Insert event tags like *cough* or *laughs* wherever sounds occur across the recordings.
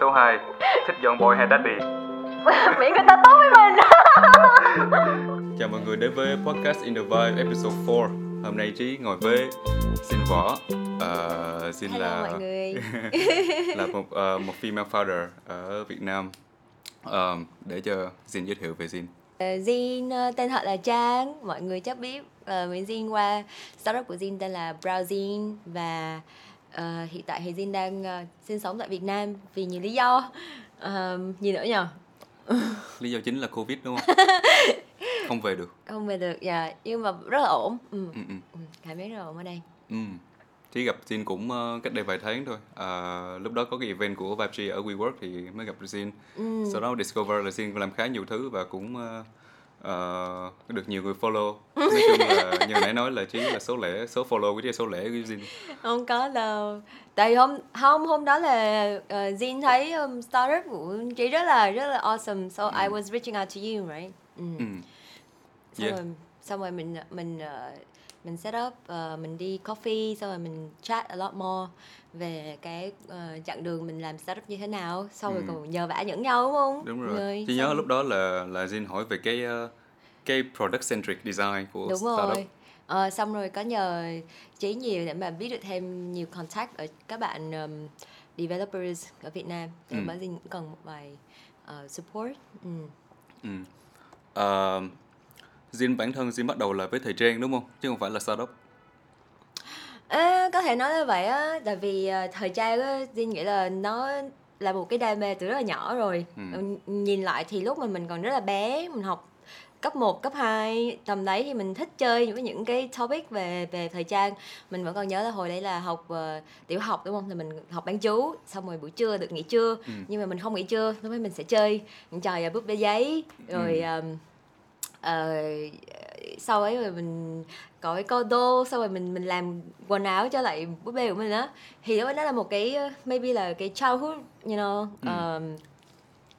Số 2 Thích dọn boy hay daddy? *laughs* Miễn người ta tốt với mình. *laughs* Chào mọi người đến với Podcast in the Vibe episode 4 Hôm nay Trí ngồi với Xin Võ. Uh, Xin Hello là mọi người. *laughs* là một uh, một female founder ở Việt Nam. Um, Để cho Xin giới thiệu về Xin. Ờ, tên thật là Trang. Mọi người chắc biết uh, mình Jin qua startup của Jin tên là Browzin. Và ờ, hiện tại thì Jin đang ờ, sinh sống tại Việt Nam vì nhiều lý do Ờ, gì nữa nhờ *laughs* Lý do chính là Covid đúng không? *laughs* Không về được không về được dạ nhưng mà rất là ổn ừ. ừ, ừ. ừ, cảm thấy rất là ổn ở đây Ừ. Trí gặp Jin cũng ờ, cách đây vài tháng thôi Ờ, Lúc đó có cái event của Vibe ở WeWork thì mới gặp Jin ừ. Sau đó discover là Jin làm khá nhiều thứ và cũng ờ, ờ, được nhiều người follow. Nói chung là như nãy nói là Trí là số lẻ, số follow là số lẻ của Jin. Không có đâu. Tại hôm hôm hôm đó là uh, Jin thấy um, startup của chị rất là rất là awesome. So I was reaching out to you right? Ừ. ừ. xong Yeah. rồi xong rồi mình mình ờ, mình set up ờ, mình đi coffee xong rồi mình chat a lot more về cái ờ, chặng đường mình làm startup như thế nào rồi Ừ. còn nhờ vả nhẫn nhau đúng không Đúng rồi người, nhớ xong- lúc đó là là Jin hỏi về cái ờ, cái product centric design của đúng startup rồi Ờ, xong rồi có nhờ trí nhiều để mà biết được thêm nhiều contact ở các bạn um, developers ở Việt Nam Ừ. ừ. mà Jin cũng cần một vài ờ, support ừ. ừ. Ờ, Jin bản thân Jin bắt đầu là với thời trang đúng không? Chứ không phải là startup Ê, có thể nói như vậy á tại vì ờ, thời trang á Jin nghĩ là nó là một cái đam mê từ rất là nhỏ rồi Ừ. Ừ, nhìn lại thì lúc mà mình còn rất là bé mình học cấp 1, cấp 2 tầm đấy thì mình thích chơi với những cái topic về về thời trang mình vẫn còn nhớ là hồi đấy là học ờ, tiểu học đúng không thì mình học bán chú xong rồi buổi trưa được nghỉ trưa Ừ. nhưng mà mình không nghỉ trưa lúc ấy mình sẽ chơi những trò là búp bê giấy rồi Ừ. ờm, ờ, sau ấy rồi mình có cái câu đô sau rồi mình mình làm quần áo cho lại búp bê của mình á. Thì đó nó là một cái uh, maybe là cái childhood you know Ừ. um,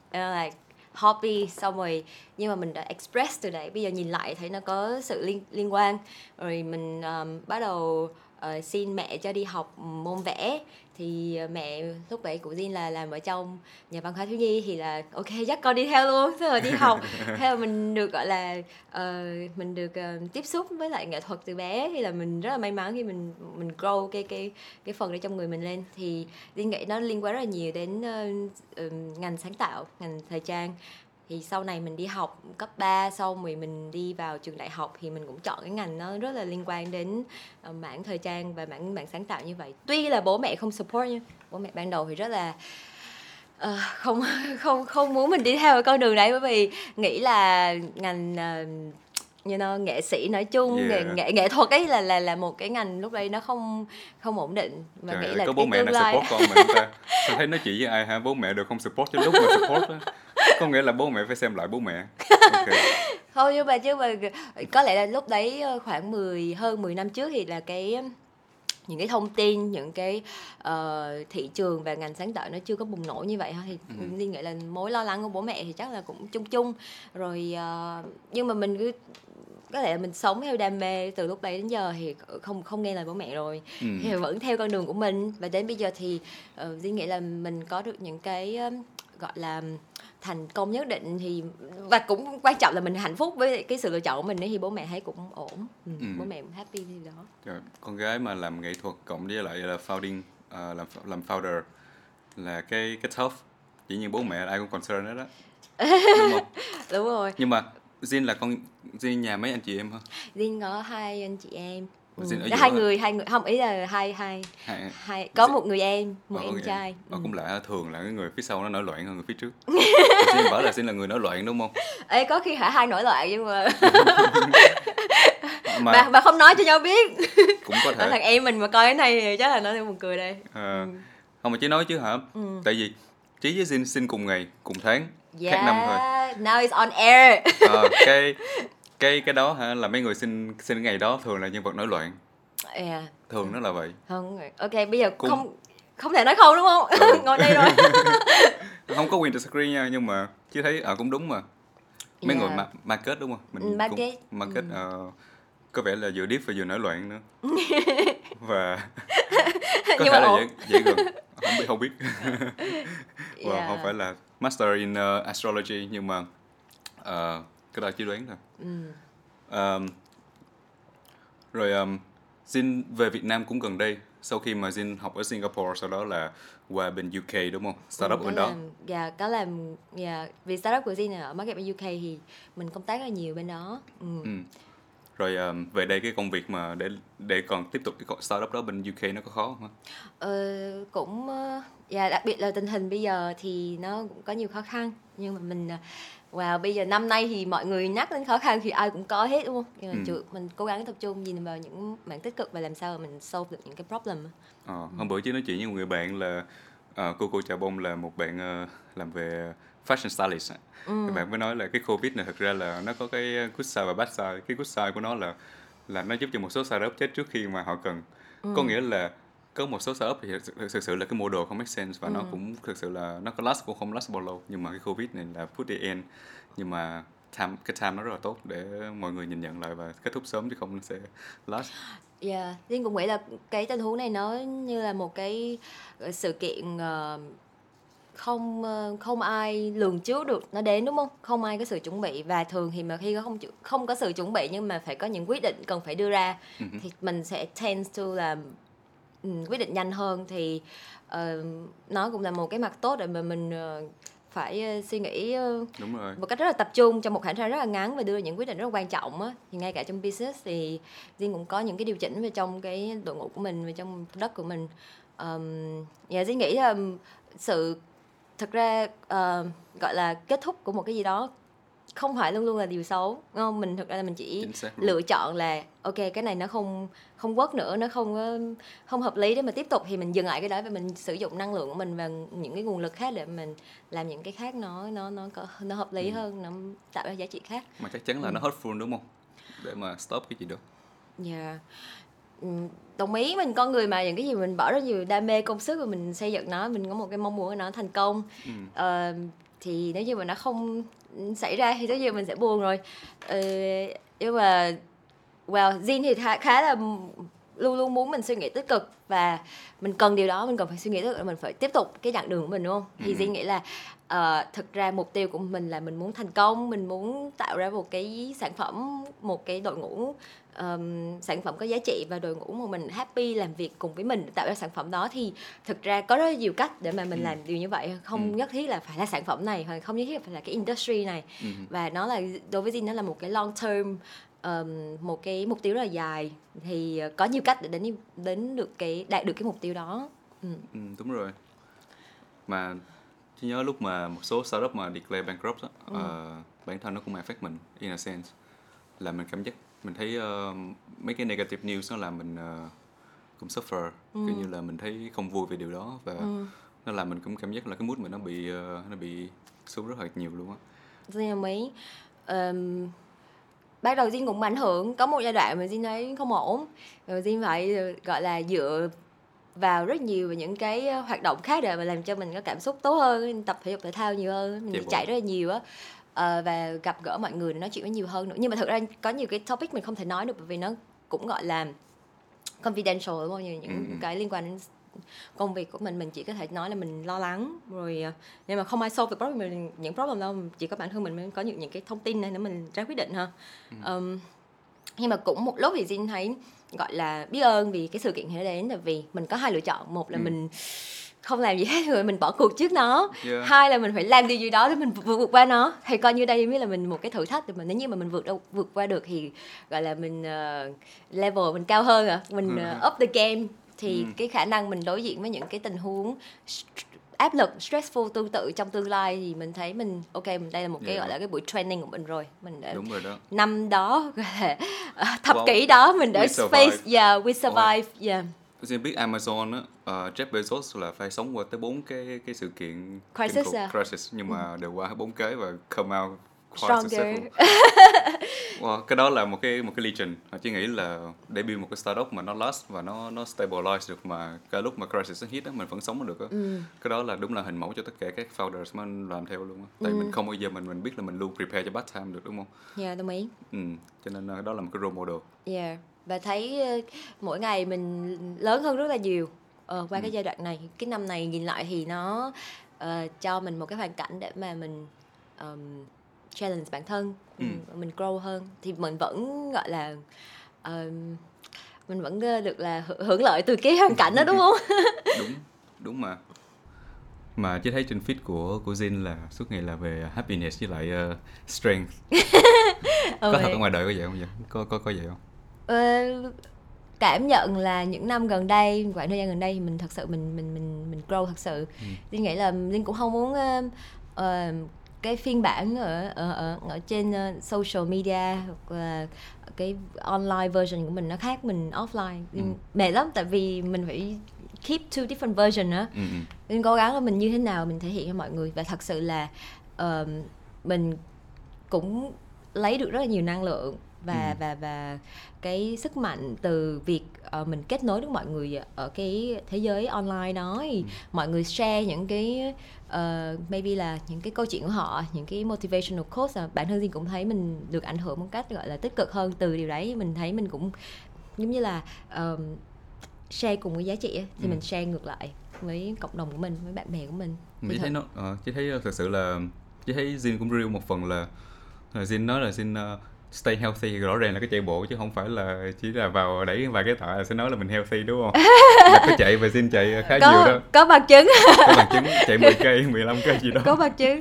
uh, like hobby. Xong rồi nhưng mà mình đã express từ đấy. Bây giờ nhìn lại thấy nó có sự liên liên quan. Rồi mình um, bắt đầu ờ, xin mẹ cho đi học môn vẽ. Thì ờ, mẹ lúc đấy của Jin là làm ở trong nhà văn hóa thiếu nhi thì là ok dắt con đi theo luôn. Thế rồi đi học. *laughs* Thế là mình được gọi là ờ, mình được ờ, tiếp xúc với lại nghệ thuật từ bé thì là mình rất là may mắn khi mình mình grow cái cái cái phần đấy trong người mình lên. Thì Jin nghĩ nó liên quan rất là nhiều đến ờ, ừm, ngành sáng tạo ngành thời trang thì sau này mình đi học cấp 3 xong rồi mình đi vào trường đại học thì mình cũng chọn cái ngành nó rất là liên quan đến ờ, mảng thời trang và mảng mảng sáng tạo như vậy. Tuy là bố mẹ không support nha bố mẹ ban đầu thì rất là ờ, không *laughs* không không muốn mình đi theo cái con đường đấy. Bởi vì nghĩ là ngành uh, you know, nghệ sĩ nói chung nghệ, Yeah. nghệ nghệ thuật ấy là là là một cái ngành lúc đấy nó không không ổn định. Mà Trời nghĩ ơi, là có bố mẹ nào support con mình ta? Tôi thấy nói chuyện với ai ha Bố mẹ đều không support cho lúc mà support á Có nghĩa là bố mẹ phải xem lại bố mẹ. Ok. *laughs* Thôi nhưng mà chứ mà có lẽ là lúc đấy ờ, khoảng 10 hơn 10 năm trước thì là cái những cái thông tin những cái ờ, thị trường và ngành sáng tạo nó chưa có bùng nổ như vậy ha thì Ừ. Linh nghĩ là mối lo lắng của bố mẹ thì chắc là cũng chung chung. Rồi ờ, nhưng mà mình cứ có lẽ là mình sống theo đam mê từ lúc đấy đến giờ thì không không nghe lời bố mẹ rồi. Ừ. thì vẫn theo con đường của mình. Và đến bây giờ thì uh, Duy nghĩ là mình có được những cái um, gọi là thành công nhất định thì và cũng quan trọng là mình hạnh phúc với cái sự lựa chọn của mình ấy thì bố mẹ thấy cũng ổn. Ừ, Ừ. bố mẹ cũng happy thì đó. Trời, con gái mà làm nghệ thuật cộng với lại là founding à, làm làm founder là cái cái tough. Chỉ như bố mẹ ai cũng concern hết đó đúng không? *laughs* Đúng rồi. Nhưng mà Jin là con Jin nhà mấy anh chị em hả Duy có hai anh chị em Ủa, ừ. Hai giữa người hai người không ý là hai hai Hai- hai có một người em một Ờ, em trai. Ờ, ừ. cũng lạ thường là cái người phía sau nó nổi loạn hơn người phía trước. *laughs* Jin bảo là Jin là người nổi loạn đúng không? Ê, có khi hả hai nổi loạn nhưng mà *laughs* mà mà mà không nói cho nhau biết. Cũng có Nói thể. thằng em mình mà coi cái này thì chắc là nó buồn cười đây. Ờ, không mà chỉ nói chứ hả? Ừ. tại vì trí với Jin sinh cùng ngày cùng tháng khác năm thôi. Yeah, now it's on air. Ờ, cái *laughs* cái cái đó hả là mấy người sinh sinh ngày đó thường là nhân vật nổi loạn Yeah. thường nó là vậy Không, ok bây giờ Cũng- không không thể nói không đúng không? Ừ. *laughs* Ngồi đây rồi. *laughs* không có quyền disagree nha nhưng mà chứ thấy à, cũng đúng mà mấy Yeah. người ma- market đúng không Ừ, cũng- market. market ờ, có vẻ là vừa deep và vừa nổi loạn nữa *laughs* và có Nhưng thể mà là dễ, dễ gần không biết không biết well, Yeah. không phải là master in uh, astrology nhưng mà uh, cái đó chỉ đoán thôi Ừ. Um, rồi um, Jin về Việt Nam cũng gần đây sau khi mà Jin học ở Singapore sau đó là qua bên UK đúng không startup Ừ, bên đó làm, dạ có làm dạ vì startup của Zin ở market bên UK thì mình công tác rất nhiều bên đó ừ. ừ. rồi um, về đây cái công việc mà để để còn tiếp tục cái startup đó bên UK nó có khó không Ờ, cũng ờ, dạ đặc biệt là tình hình bây giờ thì nó cũng có nhiều khó khăn nhưng mà mình ờ, wow bây giờ năm nay thì mọi người nhắc đến khó khăn thì ai cũng có hết đúng không nhưng mà Ừ. chủ, mình cố gắng tập trung nhìn vào những mảng tích cực và làm sao mà mình solve được những cái problem Ờ, hôm bữa chứ nói chuyện với một người bạn là uh, cô cô Trà Bông là một bạn ờ, làm về fashion stylist. Ừ. Thì bạn mới nói là cái covid này thực ra là nó có cái good side và bad side cái good side của nó là là nó giúp cho một số startup chết trước khi mà họ cần có nghĩa là có một số startup thì thực, thực sự là cái model không make sense và nó cũng thực sự là nó có last cũng không last bao lâu. Nhưng mà cái covid này là put the end nhưng mà time, cái time nó rất là tốt để mọi người nhìn nhận lại và kết thúc sớm chứ không nó sẽ last. Dạ, Linh cũng nghĩ là cái tình huống này nó như là một cái ờ, sự kiện ờ, không ờ, không ai lường trước được nó đến đúng không? Không ai có sự chuẩn bị và thường thì mà khi có không không có sự chuẩn bị nhưng mà phải có những quyết định cần phải đưa ra thì mình sẽ tend to là ừ, quyết định nhanh hơn thì ờ, nó cũng là một cái mặt tốt để mà mình ờ, phải ờ, suy nghĩ đúng rồi. một cách rất là tập trung trong một khoảng thời gian rất là ngắn và đưa ra những quyết định rất là quan trọng á. Thì ngay cả trong business thì Jin cũng có những cái điều chỉnh về trong cái đội ngũ của mình về trong đất của mình. Um, dạ Jin nghĩ là sự thực ra ờ, gọi là kết thúc của một cái gì đó không phải luôn luôn là điều xấu đúng không? Mình thực ra là mình chỉ lựa chọn là ok cái này nó không không work nữa nó không không hợp lý để mà tiếp tục thì mình dừng lại cái đó và mình sử dụng năng lượng của mình và những cái nguồn lực khác để mình làm những cái khác nó nó nó có nó hợp lý hơn nó tạo ra giá trị khác. Mà chắc chắn là nó hurtful đúng không? Để mà stop cái gì được. Dạ. Ừm, đồng ý mình con người mà những cái gì mình bỏ rất nhiều đam mê công sức và mình xây dựng nó mình có một cái mong muốn nó thành công. Ừ. Ờ, thì nếu như mà nó không xảy ra thì tất nhiên mình sẽ buồn rồi. Ừ, nhưng mà well Jin thì khá, khá là luôn luôn muốn mình suy nghĩ tích cực và mình cần điều đó mình cần phải suy nghĩ tích cực mình phải tiếp tục cái chặng đường của mình đúng không thì Ừ. Jin nghĩ là ờ, thực ra mục tiêu của mình là mình muốn thành công mình muốn tạo ra một cái sản phẩm một cái đội ngũ ờm, sản phẩm có giá trị và đội ngũ mà mình happy làm việc cùng với mình tạo ra sản phẩm đó thì thực ra có rất là nhiều cách để mà mình Ừ. làm điều như vậy không Ừ. nhất thiết là phải là sản phẩm này hoặc không nhất thiết phải là cái industry này Ừ. và nó là đối với Jin nó là một cái long term ờm, một cái mục tiêu rất là dài. Thì ờ, có nhiều cách để đến đến được cái đạt được cái mục tiêu đó. Ừ. Ừ, đúng rồi. Mà chỉ nhớ lúc mà một số startup mà declare bankrupt á, Ừ. ờ, bản thân nó cũng affect mình in a sense. Là mình cảm giác mình thấy ờ, mấy cái negative news nó làm mình ờ, cũng suffer. Kiểu như là mình thấy không vui về điều đó và Ừ. nó làm mình cũng cảm giác là cái mood mình nó bị ờ, nó bị xuống rất là nhiều luôn á. Jin đồng ý. Ờm, ban đầu Jin cũng ảnh hưởng có một giai đoạn mà Jin thấy không ổn rồi Jin phải ờ, gọi là dựa vào rất nhiều vào những cái ờ, hoạt động khác để mà làm cho mình có cảm xúc tốt hơn tập thể dục thể thao nhiều hơn mình Chạy đi bộ. chạy rất là nhiều á Ờ, và gặp gỡ mọi người để nói chuyện với nhiều hơn nữa nhưng mà thực ra có nhiều cái topic mình không thể nói được bởi vì nó cũng gọi là confidential đúng không như những Ừ, ừ. cái liên quan đến công việc của mình mình chỉ có thể nói là mình lo lắng rồi ờ, nhưng mà không ai solve được problem mình những problem đâu chỉ có bản thân mình mới có những những cái thông tin này để mình ra quyết định ha. Ừm, nhưng mà cũng một lúc thì Jin thấy gọi là biết ơn vì cái sự kiện này đến là vì mình có hai lựa chọn một là Ừ. mình không làm gì hết *laughs* rồi mình bỏ cuộc trước nó. Yeah. hai là mình phải làm điều gì đó để mình vượt, vượt qua nó. Thì coi như đây mới là mình một cái thử thách để mình nếu như mà mình vượt đâu vượt qua được thì gọi là mình ờ, level mình cao hơn à mình ờ, up the game thì Ừ. cái khả năng mình đối diện với những cái tình huống áp lực stressful tương tự trong tương lai thì mình thấy mình ok mình đây là một cái Yeah. gọi là cái buổi training của mình rồi mình đã đúng rồi đó năm đó *laughs* ờ, thập Wow. kỷ đó mình đã We face survived. yeah we survive yeah Tôi biết Amazon á, ờ, Jeff Bezos là phải sống qua tới bốn cái cái sự kiện Crisis à? crisis nhưng mà đều qua bốn cái và come out Stronger. *laughs* wow, cái đó là một cái một cái legend. Họ chỉ nghĩ là để build một cái startup mà nó last và nó nó stabilize được mà cái lúc mà crisis hit á mình vẫn sống được á. Ừ. Cái đó là đúng là hình mẫu cho tất cả các founders mà làm theo luôn á. Tại Ừ. mình không bao giờ mình mình biết là mình luôn prepare cho bad time được đúng không? yeah đồng ý Ừ, cho nên ờ, đó là một cái role model. Yeah và thấy ờ, mỗi ngày mình lớn hơn rất là nhiều ờ, qua cái giai đoạn này cái năm này nhìn lại thì nó ờ, cho mình một cái hoàn cảnh để mà mình um, challenge bản thân Ừ. mình grow hơn. Thì mình vẫn gọi là um, mình vẫn được là hưởng- lợi từ cái hoàn cảnh đó đúng không? *laughs* Đúng đúng mà. Mà chỉ thấy trên feed của của Jin là suốt ngày là về happiness với lại ờ, strength. *laughs* Có thật ở ngoài đời có vậy không vậy? Có có có vậy không? Ờ, cảm nhận là những năm gần đây khoảng thời gian gần đây thì mình thật sự mình mình mình mình grow thật sự. Ừ. Linh nghĩ là Linh cũng không muốn ờ, cái phiên bản ở ở ở, ở trên ờ, social media hoặc cái online version của mình nó khác mình offline Ừ. mệt lắm tại vì mình phải keep two different version nữa ừ, ừ. Linh cố gắng là mình như thế nào mình thể hiện cho mọi người và thật sự là ờ, mình cũng lấy được rất là nhiều năng lượng và Ừ. và và cái sức mạnh từ việc ờ, mình kết nối với mọi người ở cái thế giới online đó thì Ừ. mọi người share những cái ờ, maybe là những cái câu chuyện của họ những cái motivational quotes là bản thân Duyên cũng thấy mình được ảnh hưởng một cách gọi là tích cực hơn từ điều đấy. Mình thấy mình cũng giống như là ờm, share cùng cái giá trị á, thì Ừ. mình share ngược lại với cộng đồng của mình với bạn bè của mình. Chị Thì thấy thật- nó ờ, chị thấy thật sự là chị thấy Jin cũng real một phần là Jin nói là Jin ờ, stay healthy rõ ràng là cái chạy bộ chứ không phải là chỉ là vào đẩy vài cái tạ là sẽ nói là mình healthy đúng không? *laughs* là cái chạy và Jin chạy khá nhiều có đó. có bằng chứng Có bằng chứng chạy 10 cây, 15 cây gì đó. có bằng chứng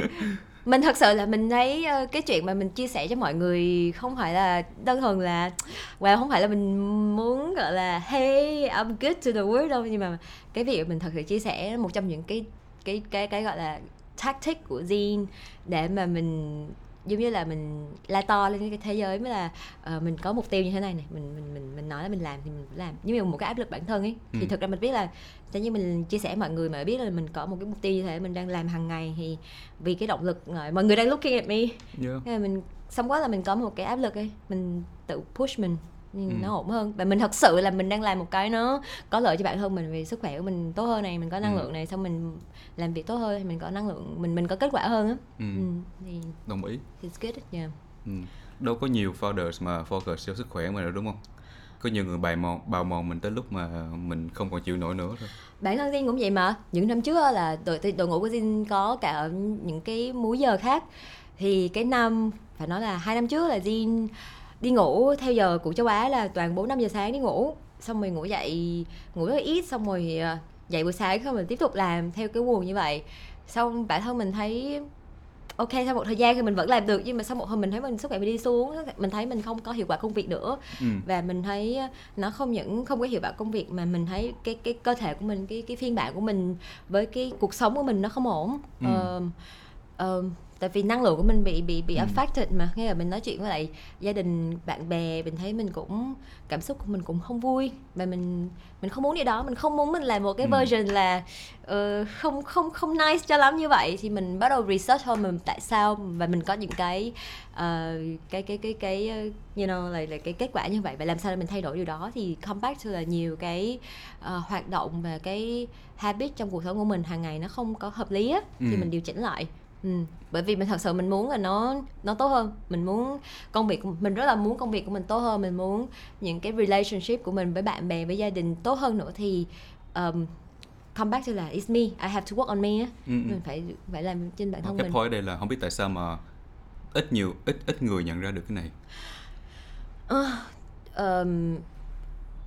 mình thật sự là mình thấy ờ, cái chuyện mà mình chia sẻ cho mọi người không phải là đơn thuần là well không phải là mình muốn gọi là hey I'm good to the world đâu nhưng mà cái việc mình thật sự chia sẻ một trong những cái cái cái cái gọi là tactic của Zin để mà mình giống như là mình la to lên cái thế giới mới là ờ, mình có mục tiêu như thế này này mình mình mình mình nói là mình làm thì mình làm. Giống như một cái áp lực bản thân ấy. Thì Ừ. thực ra mình biết là nếu như mình chia sẻ mọi người mà biết là mình có một cái mục tiêu như thế mình đang làm hàng ngày thì vì cái động lực ờ, mọi người đang looking at me. Yeah. Mình xong quá là mình có một cái áp lực ấy. Mình tự push mình nhưng Ừ. nó ổn hơn và mình thật sự là mình đang làm một cái nó có lợi cho bản thân mình vì sức khỏe của mình tốt hơn này mình có năng Ừ. lượng này xong mình làm việc tốt hơn thì mình có năng lượng mình mình có kết quả hơn á Ừ. ừ. thì Đồng ý. it's good yeah. Ừ. Đâu có nhiều founders mà focus cho sức khỏe mà đâu đúng không? Có nhiều người bào mòn, bào mòn mình tới lúc mà mình không còn chịu nổi nữa thôi. bản thân Jin cũng vậy mà những năm trước là đội đội ngũ của Jin có cả những cái múi giờ khác thì cái năm phải nói là hai năm trước là Jin đi ngủ theo giờ của châu Á là toàn 4 5 giờ sáng đi ngủ xong rồi ngủ dậy ngủ rất là ít xong rồi à, dậy buổi sáng xong mình tiếp tục làm theo cái guồng như vậy xong bản thân mình thấy ok sau một thời gian thì mình vẫn làm được nhưng mà sau một hồi mình thấy mình sức khỏe mình đi xuống mình thấy mình không có hiệu quả công việc nữa Ừ. và mình thấy nó không những không có hiệu quả công việc mà mình thấy cái cái cơ thể của mình cái cái phiên bản của mình với cái cuộc sống của mình nó không ổn Ừ. Ờm, ờm, tại vì năng lượng của mình bị bị bị Ừ. affected mà. Nghe là mình nói chuyện với lại gia đình bạn bè mình thấy mình cũng cảm xúc của mình cũng không vui. Và mình mình không muốn điều đó. Mình không muốn mình làm một cái Ừ. version là ờ, không không không nice cho lắm như vậy. Thì mình bắt đầu research hơn mình tại sao và mình có những cái ờ, cái cái cái cái ờ, you know là, là cái kết quả như vậy. Và làm sao để mình thay đổi điều đó? Thì come back to là nhiều cái ờ, hoạt động và cái habit trong cuộc sống của mình hàng ngày nó không có hợp lý á. Thì Ừ. mình điều chỉnh lại ừ. bởi vì mình thật sự mình muốn là nó nó tốt hơn mình muốn công việc của mình rất là muốn công việc của mình tốt hơn mình muốn những cái relationship của mình với bạn bè với gia đình tốt hơn nữa thì um, come back to là it's me I have to work on me á Ừ, ừ. mình phải phải làm trên bản thân cái mình point ở đây là không biết tại sao mà ít nhiều ít ít người nhận ra được cái này. um,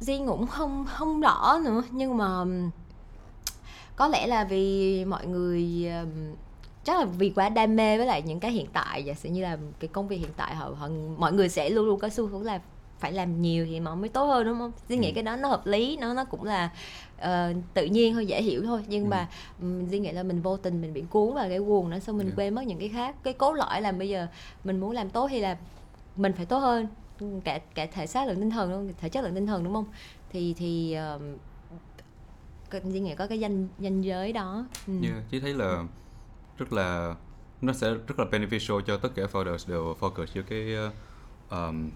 Di cũng không không rõ nữa nhưng mà um, có lẽ là vì mọi người um, chắc là vì quá đam mê với lại những cái hiện tại giả sử như là cái công việc hiện tại họ, họ mọi người sẽ luôn luôn có xu hướng là phải làm nhiều thì nó mới tốt hơn đúng không? Di nghĩ Ừ. cái đó nó hợp lý nó nó cũng là ờ, tự nhiên thôi dễ hiểu thôi nhưng Ừ. mà um, Di nghĩ là mình vô tình mình bị cuốn vào cái guồng đó xong mình Yeah. quên mất những cái khác cái cốt lõi là bây giờ mình muốn làm tốt thì là mình phải tốt hơn cả cả thể xác lẫn tinh thần luôn thể chất lẫn tinh thần đúng không thì thì cái- Di nghĩ có cái danh danh giới đó ừ. Yeah, chỉ thấy là rất là nó sẽ rất là beneficial cho tất cả founders đều focus cho cái uh, um,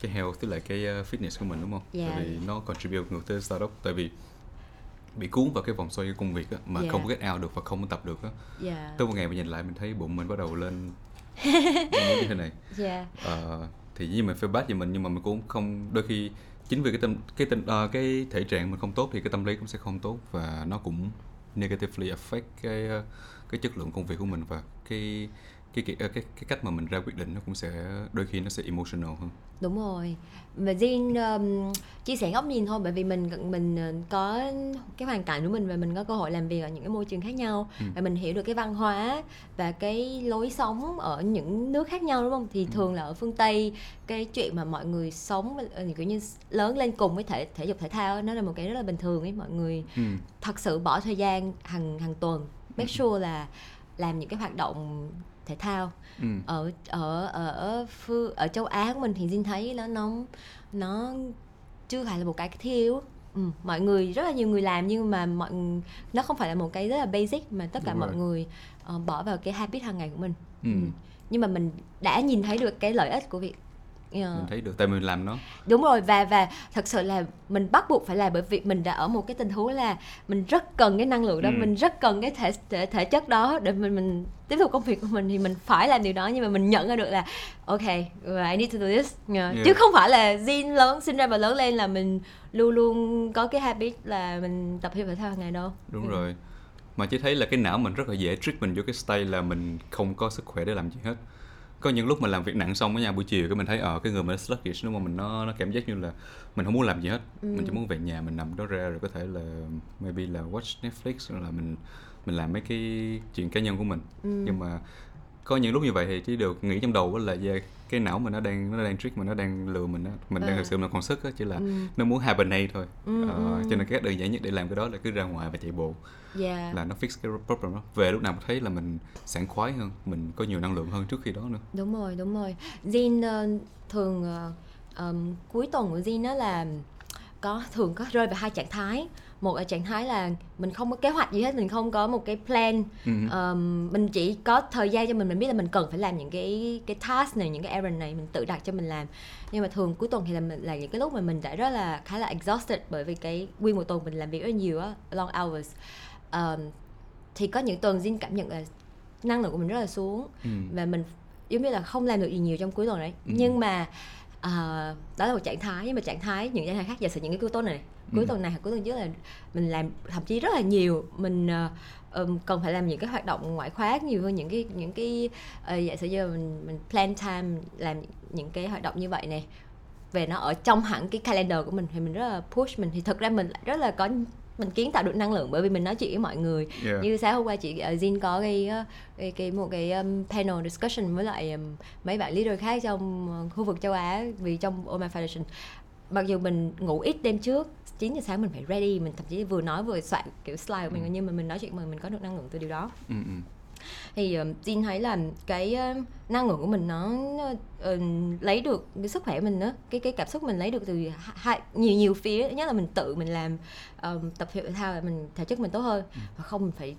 cái health với lại cái uh, fitness của mình đúng không? Yeah. Tại vì nó contribute ngược tới startup tại vì bị cuốn vào cái vòng xoay của công việc á, mà Yeah. không có get out được và không có tập được á. yeah Tới một ngày mình nhìn lại mình thấy bụng mình bắt đầu lên *laughs* như thế này. yeah Ờ, thì nhiên mình phải bát về mình nhưng mà mình cũng không đôi khi chính vì cái tâm cái tinh uh, cái thể trạng mình không tốt thì cái tâm lý cũng sẽ không tốt và nó cũng negatively affect cái uh, cái chất lượng công việc của mình và cái cái cái cái, cái cách mà mình ra quyết định nó cũng sẽ đôi khi nó sẽ emotional hơn đúng rồi và Jin um, chia sẻ góc nhìn thôi bởi vì mình mình ờ, có cái hoàn cảnh của mình và mình có cơ hội làm việc ở những cái môi trường khác nhau ừ. và mình hiểu được cái văn hóa và cái lối sống ở những nước khác nhau đúng không thì ừ. thường là ở phương tây cái chuyện mà mọi người sống ờ, kiểu như lớn lên cùng với thể thể dục thể thao nó là một cái rất là bình thường ấy mọi người ừ. thật sự bỏ thời gian hàng hàng tuần make ừ. sure là làm những cái hoạt động thể thao ừ. ở ở ở phương ở châu Á của mình thì Jin thấy nó nó nó chưa phải là một cái thiếu ừ, mọi người rất là nhiều người làm nhưng mà mọi nó không phải là một cái rất là basic mà tất cả Đúng mọi rồi. người uh, bỏ vào cái habit hàng ngày của mình ừ. Ừ. nhưng mà mình đã nhìn thấy được cái lợi ích của việc yeah. mình thấy được tại mình làm nó đúng rồi và và thật sự là mình bắt buộc phải làm bởi vì mình đã ở một cái tình huống là mình rất cần cái năng lượng đó ừ. mình rất cần cái thể, thể thể chất đó để mình mình tiếp tục công việc của mình thì mình phải làm điều đó nhưng mà mình nhận ra được là ok I need to do this yeah. Yeah. chứ không phải là Jin lớn sinh ra và lớn lên là mình luôn luôn có cái habit là mình tập thể thao hàng ngày đâu đúng ừ. rồi mà chỉ thấy là cái não mình rất là dễ trick mình vô cái style là mình không có sức khỏe để làm gì hết có những lúc mà làm việc nặng xong ở nhà buổi chiều cái mình thấy ở ờ, cái người mình sluggish đúng không mình nó nó cảm giác như là mình không muốn làm gì hết ừ. mình chỉ muốn về nhà mình nằm đó ra rồi có thể là maybe là watch Netflix hoặc là mình mình làm mấy cái chuyện cá nhân của mình ừ. nhưng mà có những lúc như vậy thì chỉ được nghĩ trong đầu là yeah, cái não mình nó đang nó đang trick mình nó đang lừa mình á. Mình à. đang thực sự là còn sức á chỉ là ừ. nó muốn hibernate thôi. Ừ, ờ, cho nên cái đơn giản nhất để làm cái đó là cứ ra ngoài và chạy bộ. Yeah. là nó fix cái problem đó. Về lúc nào thấy là mình sảng khoái hơn mình có nhiều năng lượng hơn trước khi đó nữa. Đúng rồi đúng rồi. Jin uh, thường uh, um, cuối tuần của Jin đó là có thường có rơi vào hai trạng thái một ở trạng thái là mình không có kế hoạch gì hết mình không có một cái plan uh-huh. um, mình chỉ có thời gian cho mình mình biết là mình cần phải làm những cái cái task này những cái errand này mình tự đặt cho mình làm nhưng mà thường cuối tuần thì là mình là những cái lúc mà mình đã rất là khá là exhausted bởi vì cái nguyên một tuần mình làm việc rất nhiều á long hours um, thì có những tuần Jin cảm nhận là năng lượng của mình rất là xuống ừ. và mình giống như là không làm được gì nhiều trong cuối tuần đấy ừ. nhưng mà uh, đó là một trạng thái nhưng mà trạng thái những trạng thái khác giả sử những cái cuối tuần này cuối ừ. tuần này hoặc cuối tuần trước là mình làm thậm chí rất là nhiều. Mình uh, cần phải làm những cái hoạt động ngoại khóa nhiều hơn những cái những cái uh, giả sử như mình mình plan time làm những cái hoạt động như vậy này về nó ở trong hẳn cái calendar của mình thì mình rất là push mình. Thì thực ra mình rất là có mình kiến tạo được năng lượng bởi vì mình nói chuyện với mọi người. Yeah. như sáng hôm qua chị uh, Jin có cái, cái cái một cái um, panel discussion với lại um, mấy bạn leader khác trong uh, khu vực châu Á vì trong Oma Foundation mặc dù mình ngủ ít đêm trước 9 giờ sáng mình phải ready mình thậm chí vừa nói vừa soạn kiểu slide của mình ừ. nhưng mà mình nói chuyện mà mình có được năng lượng từ điều đó ừ, ừ. thì uh, Jin thấy là cái uh, năng lượng của mình nó uh, lấy được cái sức khỏe mình đó cái cái cảm xúc mình lấy được từ hai nhiều nhiều phía nhất là mình tự mình làm um, tập thể thao mình thể chất mình tốt hơn ừ. và không mình phải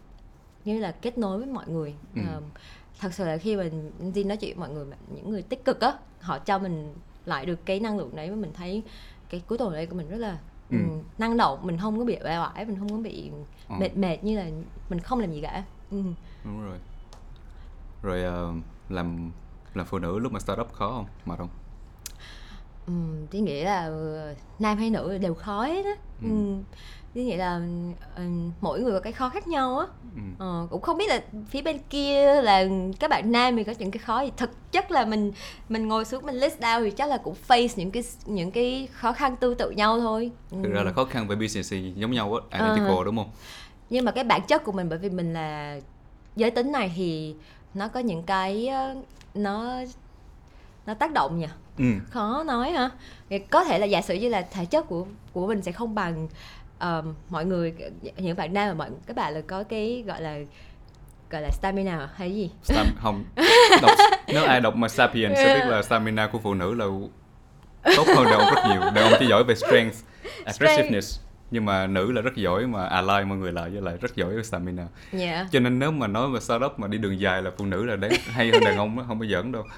như là kết nối với mọi người ừ. um, thật sự là khi mình Jin nói chuyện với mọi người những người tích cực á họ cho mình lại được cái năng lượng đấy và mình thấy cái cuối tuần đây của mình rất là ừ. năng động mình không có bị bề oải mình không có bị ờ. mệt mệt như là mình không làm gì cả ừ. đúng rồi rồi uh, làm làm phụ nữ lúc mà startup khó không mà không ừ, tôi nghĩ là nam hay nữ đều khó hết á ừ. ừ như vậy là uh, mỗi người có cái khó khác nhau á. Ừ. uh, cũng không biết là phía bên kia là các bạn nam thì có những cái khó gì? Thực chất là mình mình ngồi xuống mình list down thì chắc là cũng face những cái những cái khó khăn tương tự nhau thôi. Thực ừ. ra là khó khăn về business thì giống nhau á identical uh, đúng không? Nhưng mà cái bản chất của mình bởi vì mình là giới tính này thì nó có những cái nó nó tác động nhỉ? Ừ. khó nói hả? Có thể là giả sử như là thể chất của của mình sẽ không bằng um, mọi người những bạn nam mà mọi các bạn là có cái gọi là gọi là stamina hay gì? Stam, *laughs* không. Đọc, nếu ai đọc mà sapien sẽ biết là stamina của phụ nữ là tốt hơn đàn ông rất nhiều. Đàn ông chỉ giỏi về strength aggressiveness nhưng mà nữ là rất giỏi mà ally mọi người lại với lại rất giỏi về stamina. Yeah. Cho nên nếu mà nói về startup mà đi đường dài là phụ nữ là đáng hay hơn đàn ông đó, không có giỡn đâu. *laughs*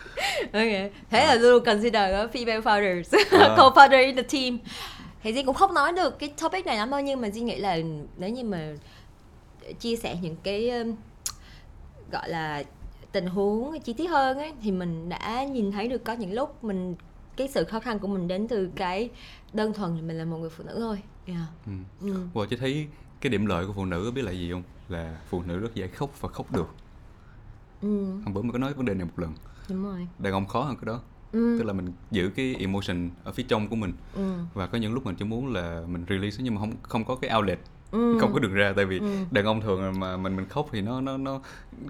Ok. Thế à. là luôn consider female founders. *laughs* À. co-founder in the team thì Di cũng không nói được cái topic này lắm đâu nhưng mà Di nghĩ là nếu như mà chia sẻ những cái gọi là tình huống chi tiết hơn ấy thì mình đã nhìn thấy được có những lúc mình cái sự khó khăn của mình đến từ cái đơn thuần là mình là một người phụ nữ thôi. Yeah. ừ. ừ. Wow, chị thấy cái điểm lợi của phụ nữ biết là gì không? Là phụ nữ rất dễ khóc và khóc được. Ừ. Hôm bữa mình có nói vấn đề này một lần. Đúng rồi. Đàn ông khó hơn cái đó ừ. tức là mình giữ cái emotion ở phía trong của mình. Ừ. Và có những lúc mình chỉ muốn là mình release nhưng mà không không có cái outlet. Ừ. *laughs* Không có đường ra tại vì Ừ. đàn ông thường mà mình mình khóc thì nó nó nó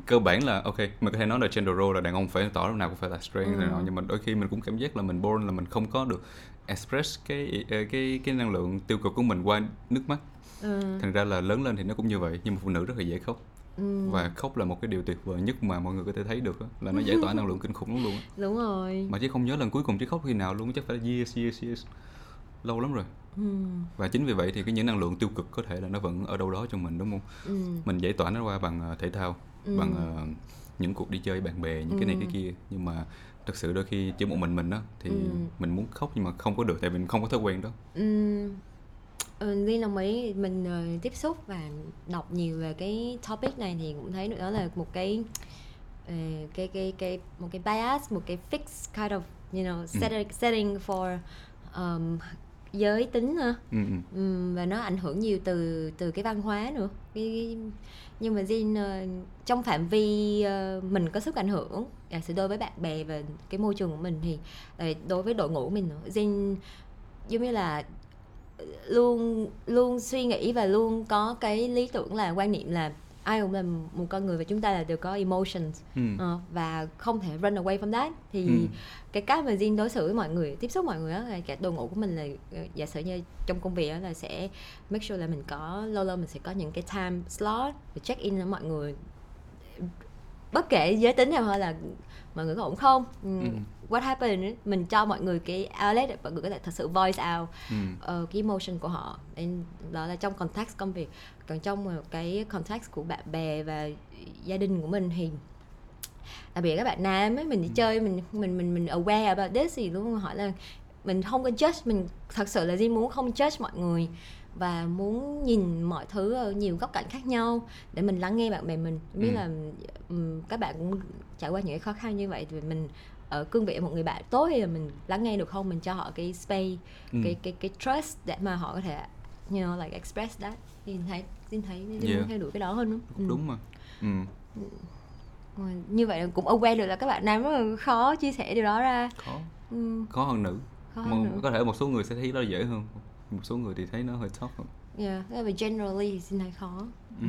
cơ bản là ok mình có thể nói là gender role là đàn ông phải tỏ lúc nào cũng phải là strength Ừ. này nọ nhưng mà đôi khi mình cũng cảm giác là mình born là mình không có được express cái cái cái năng lượng tiêu cực của mình qua nước mắt. Ừ. Thành ra là lớn lên thì nó cũng như vậy nhưng mà phụ nữ rất là dễ khóc ừ. Và khóc là một cái điều tuyệt vời nhất mà mọi người có thể thấy được á, là nó giải tỏa năng lượng kinh khủng lắm luôn á. *laughs* đúng rồi. Mà chứ không nhớ lần cuối cùng chứ khóc khi nào luôn chắc phải là years years years lâu lắm rồi. Ừ. Và chính vì vậy thì cái những năng lượng tiêu cực có thể là nó vẫn ở đâu đó trong mình đúng không? Ừ. Mình giải tỏa nó qua bằng ờ, thể thao Ừ. bằng ờ, những cuộc đi chơi bạn bè những cái này Ừ. cái kia. Nhưng mà thật sự đôi khi chỉ một mình mình á thì Ừ. mình muốn khóc nhưng mà không có được tại vì mình không có thói quen đó. Ừm, ừ, Liên đồng ý mình ờ, tiếp xúc và đọc nhiều về cái topic này thì cũng thấy đó là một cái ờ, cái cái cái một cái bias một cái fix kind of you know setting, setting for um, giới tính ha. Ừ, ừ. Ừm, và nó ảnh hưởng nhiều từ từ cái văn hóa nữa. Cái, cái nhưng mà Jin ờ, trong phạm vi ờ, mình có sức ảnh hưởng giả sử đối với bạn bè và cái môi trường của mình thì đối với đội ngũ mình nữa Jin giống như là luôn luôn suy nghĩ và luôn có cái lý tưởng là quan niệm là ai cũng là một con người và chúng ta là đều có emotions Ừ. Ờ, và không thể run away from that thì Ừ. cái cách mà Jin đối xử với mọi người tiếp xúc mọi người đó là cả đội ngũ của mình là ờ, giả sử như trong công việc đó là sẽ make sure là mình có lâu lâu mình sẽ có những cái time slot để check in với mọi người bất kể giới tính nào hay là mọi người có ổn không ừ. Ừ. what happened mình cho mọi người cái outlet để mọi người có thể thật sự voice out Ừ. ờ, cái emotion của họ Nên đó là trong context công việc còn trong cái context của bạn bè và gia đình của mình thì đặc biệt các bạn nam ấy mình đi chơi mình mình mình mình aware about this thì luôn hỏi là mình không có judge mình thật sự là Jin muốn không judge mọi người và muốn nhìn mọi thứ ở nhiều góc cạnh khác nhau để mình lắng nghe bạn bè mình biết Ừ. là các bạn cũng trải qua những cái khó khăn như vậy thì mình ở cương vị một người bạn tốt thì là mình lắng nghe được không? Mình cho họ cái space Ừ. cái cái cái trust để mà họ có thể you know like express that. Thì thấy Jin thấy Jin Yeah. theo đuổi cái đó hơn đúng Cũng đúng mà. Ừ. Rồi, như vậy cũng aware được là các bạn nam rất là khó chia sẻ điều đó ra. Khó. Ừ, khó hơn nữ. Khó Mà hơn có thể một số người sẽ thấy nó dễ hơn. Một số người thì thấy nó hơi tough hơn. Yeah. Thế mà generally thì xin thấy khó. Ừ.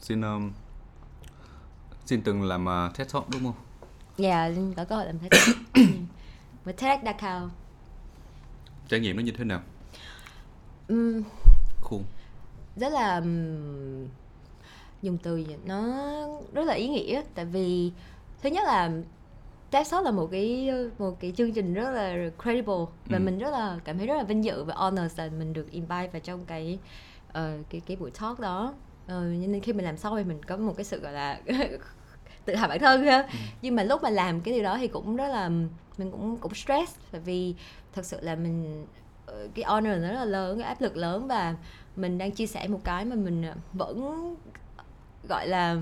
xin um, xin từng làm uh, TED Talk đúng không yeah Linh có cơ hội làm thế và TEDx Dakar trải nghiệm nó như thế nào? Um, cool rất là ừm, dùng từ nó rất là ý nghĩa tại vì thứ nhất là TED Talk là một cái một cái chương trình rất là credible và Ừ. mình rất là cảm thấy rất là vinh dự và honor là mình được invite vào trong cái ờ, cái cái buổi talk đó. Cho nên khi mình làm xong thì mình có một cái sự gọi là *laughs* tự hào bản thân ha. Nhưng mà lúc mà làm cái điều đó thì cũng rất là mình cũng cũng stress. Bởi vì thật sự là mình ờ, cái honor nó rất là lớn cái áp lực lớn và mình đang chia sẻ một cái mà mình ờ, vẫn gọi là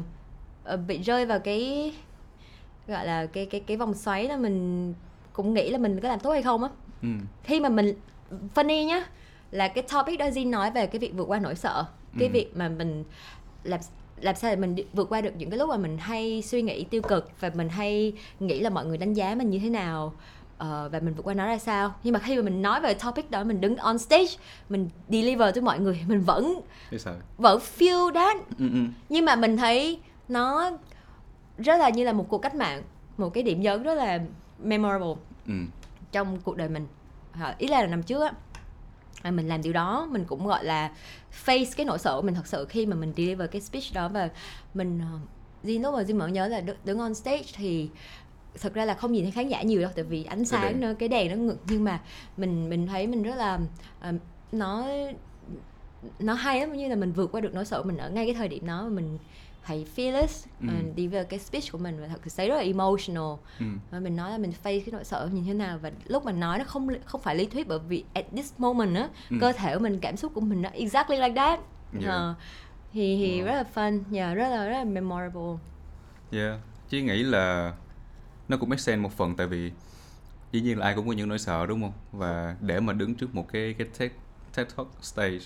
ờ, bị rơi vào cái gọi là cái cái cái vòng xoáy là mình cũng nghĩ là mình có làm tốt hay không á. Ừ. khi mà mình funny nhá là cái topic đó Jin nói về cái việc vượt qua nỗi sợ. Cái Ừ. việc mà mình làm làm sao để mình vượt qua được những cái lúc mà mình hay suy nghĩ tiêu cực và mình hay nghĩ là mọi người đánh giá mình như thế nào ờ, và mình vượt qua nó ra sao nhưng mà khi mà mình nói về topic đó mình đứng on stage mình deliver tới mọi người *laughs* mình vẫn vẫn feel that ừ, ừ. nhưng mà mình thấy nó rất là như là một cuộc cách mạng một cái điểm nhấn rất là memorable Ừ. trong cuộc đời mình ý là năm trước á mà mình làm điều đó mình cũng gọi là face cái nỗi sợ của mình thật sự khi mà mình deliver cái speech đó. Và mình ờ, Jin lúc mà Jin vẫn nhớ là đứng, on stage thì thật ra là không nhìn thấy khán giả nhiều đâu tại vì ánh sáng nữa cái đèn nó ngực nhưng mà mình mình thấy mình rất là ờ, nó nó hay lắm như là mình vượt qua được nỗi sợ mình ở ngay cái thời điểm đó. Mà mình thấy fearless Ừ. ừ. đi về cái speech của mình và thật sự rất là emotional Ừ. và mình nói là mình face cái nỗi sợ như thế nào và lúc mà nói nó không không phải lý thuyết bởi vì at this moment á Ừ. cơ thể của mình cảm xúc của mình nó exactly like that Yeah. Ờ, thì thì Wow. rất là fun yeah, rất là rất là memorable Yeah. Chí nghĩ là nó cũng make sense một phần tại vì dĩ nhiên là ai cũng có những nỗi sợ đúng không và để mà đứng trước một cái cái TED, TED Talk stage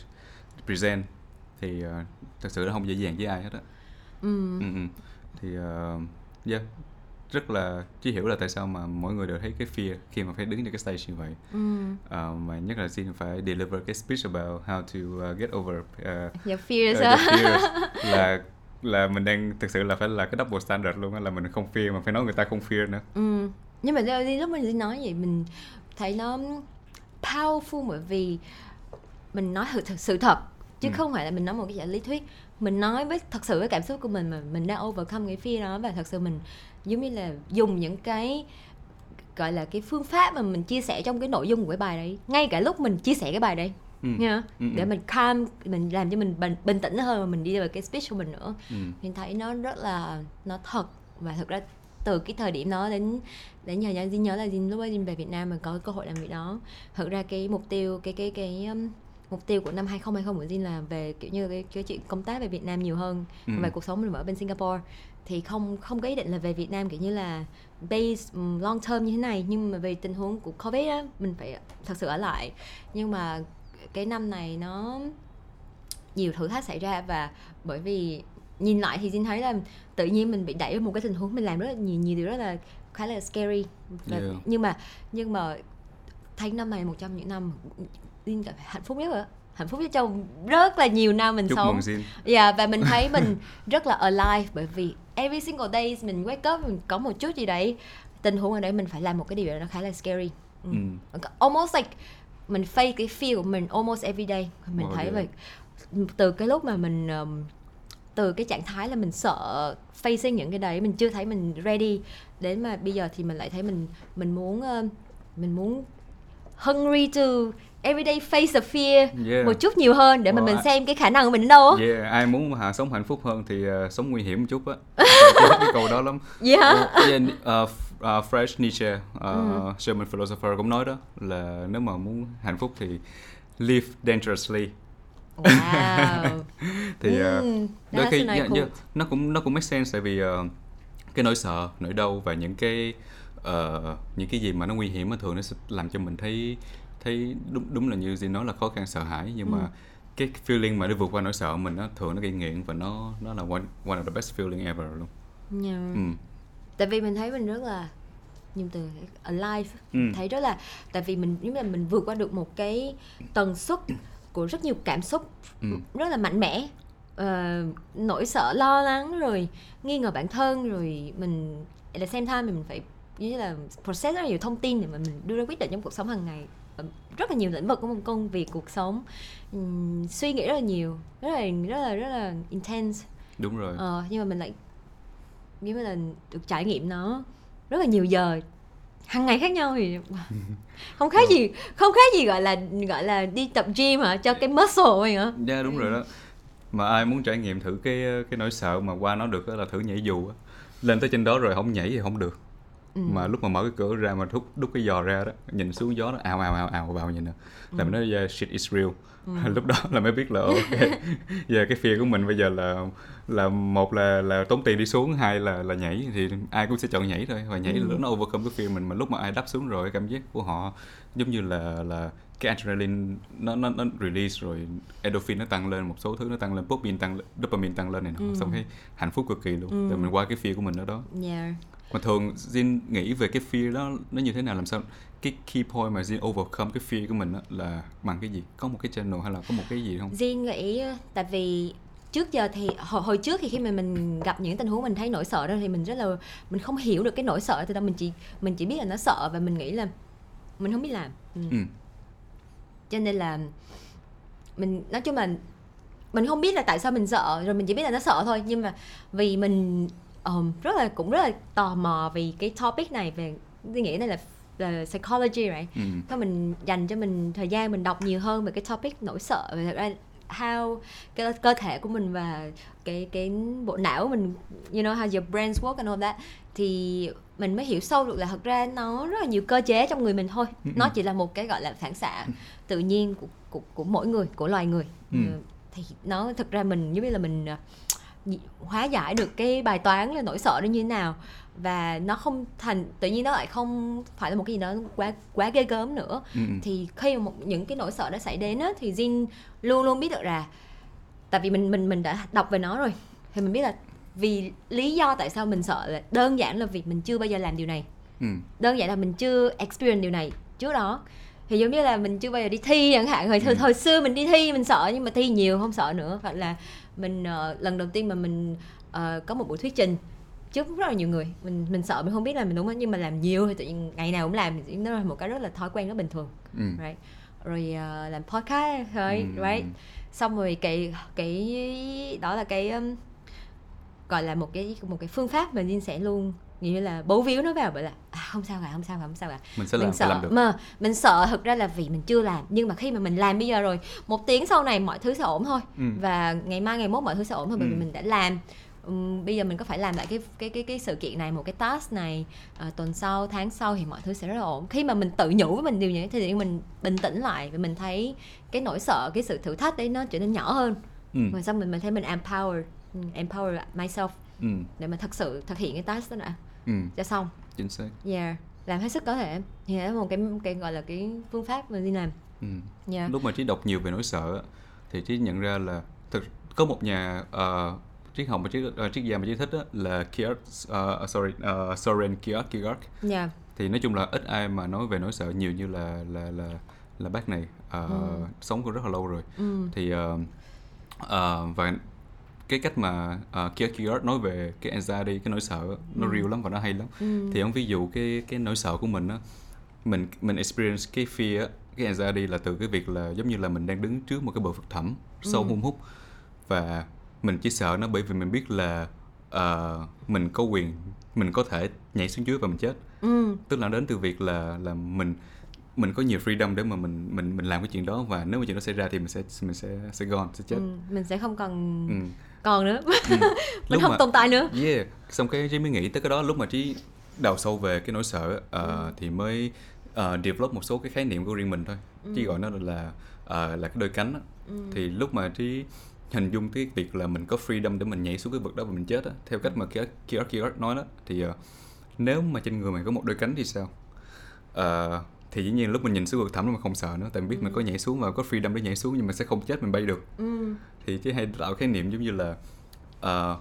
present thì uh, thật sự là không dễ dàng với ai hết á ừ. ừ, ừ. thì uh, yeah rất là chỉ hiểu là tại sao mà mỗi người đều thấy cái fear khi mà phải đứng trên cái stage như vậy ừ. uh, mà nhất là xin phải deliver cái speech about how to uh, get over uh, Your fears uh, your fears *laughs* là là mình đang thực sự là phải là cái double standard luôn á là mình không fear mà phải nói người ta không fear nữa ừ. nhưng mà lúc mình nói vậy mình thấy nó powerful bởi vì mình nói sự, sự thật chứ Ừ. không phải là mình nói một cái dạng lý thuyết mình nói với thật sự với cảm xúc của mình mà mình đang overcome cái fear đó và thật sự mình giống như là dùng những cái gọi là cái phương pháp mà mình chia sẻ trong cái nội dung của cái bài đấy ngay cả lúc mình chia sẻ cái bài đấy ừ. nha Ừ, để ừ. mình calm mình làm cho mình bình, bình tĩnh hơn và mình đi vào cái speech của mình nữa Ừ. mình thấy nó rất là nó thật và thực ra từ cái thời điểm đó đến đến giờ Dinh nhớ là Dinh lúc đó Dinh về Việt Nam mình có cơ hội làm việc đó thực ra cái mục tiêu cái cái cái um, mục tiêu của năm 2020 của Dinh là về kiểu như cái, cái chuyện công tác về Việt Nam nhiều hơn Ừ. về cuộc sống mình ở bên Singapore thì không không có ý định là về Việt Nam kiểu như là base um, long term như thế này nhưng mà vì tình huống của Covid á mình phải thật sự ở lại nhưng mà cái năm này nó nhiều thử thách xảy ra và bởi vì nhìn lại thì Jin thấy là tự nhiên mình bị đẩy vào một cái tình huống mình làm rất là nhiều nhiều điều rất là khá là scary và, Yeah. nhưng mà nhưng mà thấy năm này một trong những năm Jin cảm thấy hạnh phúc nhất rồi hạnh phúc nhất trong rất là nhiều năm mình chúc sống xin Yeah, và mình thấy *laughs* mình rất là alive bởi vì every single day mình wake up mình có một chút gì đấy tình huống ở đấy mình phải làm một cái điều đó nó khá là scary. Ừ. ừ. Almost like mình face cái fear của mình almost every day. Mình Oh, thấy yeah. vậy từ cái lúc mà mình um, từ cái trạng thái là mình sợ facing những cái đấy mình chưa thấy mình ready đến mà bây giờ thì mình lại thấy mình mình muốn um, mình muốn hungry to everyday face the fear Yeah. một chút nhiều hơn để mà mình I- xem cái khả năng của mình đến đâu á. Yeah, ai muốn mà sống hạnh phúc hơn thì uh, sống nguy hiểm một chút á. *laughs* Cái câu đó lắm. Yeah. Uh, yeah, uh, F- uh, Friedrich Nietzsche, uh, Ừ. German philosopher cũng nói đó là nếu mà muốn hạnh phúc thì live dangerously. Wow. *laughs* Thì uh, Mm, đôi khi yeah, quote. yeah, nó cũng nó cũng make sense tại vì uh, cái nỗi sợ, nỗi đau và những cái uh, những cái gì mà nó nguy hiểm mà thường nó sẽ làm cho mình thấy thấy đúng đúng là như gì nói là khó khăn sợ hãi nhưng mà Ừ. cái feeling mà để vượt qua nỗi sợ mình nó thường nó gây nghiện và nó nó là one, one of the best feeling ever luôn. Yeah. Ừ. Tại vì mình thấy mình rất là nhưng từ alive Ừ. thấy rất là tại vì mình nếu là mình vượt qua được một cái tần suất của rất nhiều cảm xúc Ừ. rất là mạnh mẽ Ờ, nỗi sợ lo lắng rồi nghi ngờ bản thân rồi mình the same time mình phải như là process rất là nhiều thông tin để mà mình đưa ra quyết định trong cuộc sống hàng ngày rất là nhiều lĩnh vực của một công việc cuộc sống Ừm, suy nghĩ rất là nhiều rất là rất là rất là intense Đúng rồi. Ờ, nhưng mà mình lại mà là được trải nghiệm nó rất là nhiều giờ hàng ngày khác nhau thì *laughs* không khác gì không khác gì gọi là gọi là đi tập gym hả cho cái muscle mình hả Yeah, đúng rồi đó. Mà ai muốn trải nghiệm thử cái cái nỗi sợ mà qua nó được là thử nhảy dù á. Lên tới trên đó rồi không nhảy thì không được. Ừ. Mà lúc mà mở cái cửa ra mà đút đút cái giò ra đó, nhìn xuống gió nó ào ào ào ào vào nhìn nè. Là mình nói yeah, shit is real. *laughs* lúc đó là mới biết là ok. *laughs* *laughs* Giờ cái fear của mình bây giờ là là một là là tốn tiền đi xuống, hai là là nhảy thì ai cũng sẽ chọn nhảy thôi. Và nhảy Ừ. là nó overcome cái fear mình mà lúc mà ai đáp xuống rồi cảm giác của họ giống như là là cái adrenaline nó nó nó release rồi endorphin nó tăng lên một số thứ nó tăng lên dopamine tăng lên dopamine tăng lên này nọ Ừ. xong cái hạnh phúc cực kỳ luôn Ừ. tại mình qua cái fear của mình đó đó yeah. Mà thường Jin nghĩ về cái fear đó nó như thế nào làm sao cái key point mà Jin overcome cái fear của mình đó là bằng cái gì? Có một cái channel hay là có một cái gì không? Jin nghĩ tại vì trước giờ thì hồi, hồi trước thì khi mà mình gặp những tình huống mình thấy nỗi sợ đó thì mình rất là mình không hiểu được cái nỗi sợ từ đâu mình chỉ mình chỉ biết là nó sợ và mình nghĩ là mình không biết làm. Ừ. ừ. Cho nên là mình nói chung là mình không biết là tại sao mình sợ rồi mình chỉ biết là nó sợ thôi. Nhưng mà vì mình ờm, rất là cũng rất là tò mò vì cái topic này về tôi nghĩ đây là là psychology right? Ừ. Thôi mình dành cho mình thời gian mình đọc nhiều hơn về cái topic nỗi sợ. Thật ra how cái cơ thể của mình và cái cái bộ não mình you know how your brains work and all that thì mình mới hiểu sâu được là thật ra nó rất là nhiều cơ chế trong người mình thôi. Ừ, nó ừ. chỉ là một cái gọi là phản xạ tự nhiên của của, của mỗi người của loài người. Ừ. Ừ, thì nó thực ra mình giống như là mình hóa giải được cái bài toán là nỗi sợ đó như thế nào và nó không thành tự nhiên nó lại không phải là một cái gì đó quá quá ghê gớm nữa Ừ. thì khi mà một những cái nỗi sợ đó xảy đến á thì Jin luôn luôn biết được là tại vì mình mình mình đã đọc về nó rồi thì mình biết là vì lý do tại sao mình sợ là đơn giản là vì mình chưa bao giờ làm điều này Ừ. đơn giản là mình chưa experience điều này trước đó thì giống như là mình chưa bao giờ đi thi chẳng hạn hồi, Ừ. hồi xưa mình đi thi mình sợ nhưng mà thi nhiều không sợ nữa hoặc là mình ờ, lần đầu tiên mà mình ờ, có một buổi thuyết trình trước rất là nhiều người mình mình sợ mình không biết là mình đúng không nhưng mà làm nhiều thì tự nhiên ngày nào cũng làm thì nó là một cái rất là thói quen rất bình thường Ừ. right rồi ờ, làm podcast rồi Ừ. right xong rồi cái cái đó là cái um, gọi là một cái một cái phương pháp mà Jin sẽ luôn như là bấu víu nó vào bởi là à, không sao cả không sao cả không sao cả Mình sẽ mình làm, phải sợ làm được. mà mình sợ thực ra là vì mình chưa làm nhưng mà khi mà mình làm bây giờ rồi một tiếng sau này mọi thứ sẽ ổn thôi Ừ. và ngày mai ngày mốt mọi thứ sẽ ổn thôi bởi vì Ừ. mình đã làm bây giờ mình có phải làm lại cái cái cái cái sự kiện này một cái task này ờ, tuần sau tháng sau thì mọi thứ sẽ rất là ổn khi mà mình tự nhủ với mình điều như thế thì mình bình tĩnh lại và mình thấy cái nỗi sợ cái sự thử thách đấy nó trở nên nhỏ hơn Ừ. rồi xong mình mình thấy mình empower ừ, empower myself Ừ. để mà thật sự thực hiện cái task đó đã Ừ. cho xong. Chính xác. yeah. Làm hết sức có thể. Thì đó là một cái cái gọi là cái phương pháp mà đi làm. Ừ. yeah. Lúc mà trí đọc nhiều về nỗi sợ thì trí nhận ra là thực có một nhà uh, triết học mà triết uh, triết gia mà trí thích á, là Kierkegaard uh, sorry uh, Soren Kierkegaard yeah. Thì nói chung là ít ai mà nói về nỗi sợ nhiều như là là là là bác này. Uh, sống cũng rất là lâu rồi. Ừ. Thì uh, uh, và cái cách mà uh, Kierkegaard nói về cái anxiety cái nỗi sợ nó real lắm và nó hay lắm. Ừ. Thì ông ví dụ cái cái nỗi sợ của mình á mình mình experience cái fear cái anxiety là từ cái việc là giống như là mình đang đứng trước một cái bờ vực thẳm sâu hun hút và mình chỉ sợ nó bởi vì mình biết là ờ, mình có quyền mình có thể nhảy xuống dưới và mình chết. Ừ. Tức là đến từ việc là là mình mình có nhiều freedom để mà mình mình mình làm cái chuyện đó và nếu mà chuyện đó xảy ra thì mình sẽ mình sẽ sẽ gone sẽ chết. Ừ, mình sẽ không còn ừ. Còn nữa Ừ. *laughs* mình không mà- tồn tại nữa Yeah, xong cái trí mới nghĩ tới cái đó lúc mà trí đào sâu về cái nỗi sợ ờ, thì mới ờ, develop một số cái khái niệm của riêng mình thôi. Trí gọi nó là ờ, là cái đôi cánh á. Thì lúc mà trí hình dung cái việc là mình có freedom để mình nhảy xuống cái vực đó và mình chết á, theo cách mà Kier- Kierkegaard nói đó thì ờ, nếu mà trên người mình có một đôi cánh thì sao? Ờ, thì dĩ nhiên lúc mình nhìn xuống vực thẳm nó mình không sợ nữa tại mình biết mình có nhảy xuống và có freedom để nhảy xuống nhưng mà sẽ không chết mình bay được. Ừ. Thì chỉ hay tạo khái niệm giống như là uh,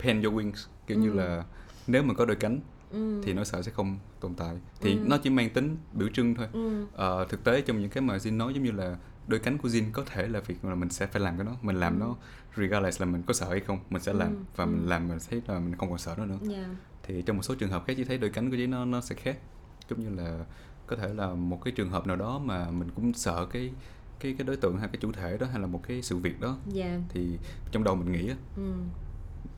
pen your wings kiểu như Ừ. là nếu mà có đôi cánh ừ. thì nỗi sợ sẽ không tồn tại. Thì Ừ. nó chỉ mang tính biểu trưng thôi. Ừ. Ờ, thực tế trong những cái mà Jin nói giống như là đôi cánh của Jin có thể là việc là mình sẽ phải làm cái đó mình làm nó regardless là mình có sợ hay không mình sẽ làm Ừ. và Ừ. mình làm mình thấy là mình không còn sợ nó nữa. Yeah thì trong một số trường hợp khác chỉ thấy đôi cánh của Jin nó nó sẽ khác giống như là có thể là một cái trường hợp nào đó mà mình cũng sợ cái cái cái đối tượng hay cái chủ thể đó hay là một cái sự việc đó. Yeah thì trong đầu mình nghĩ ừ.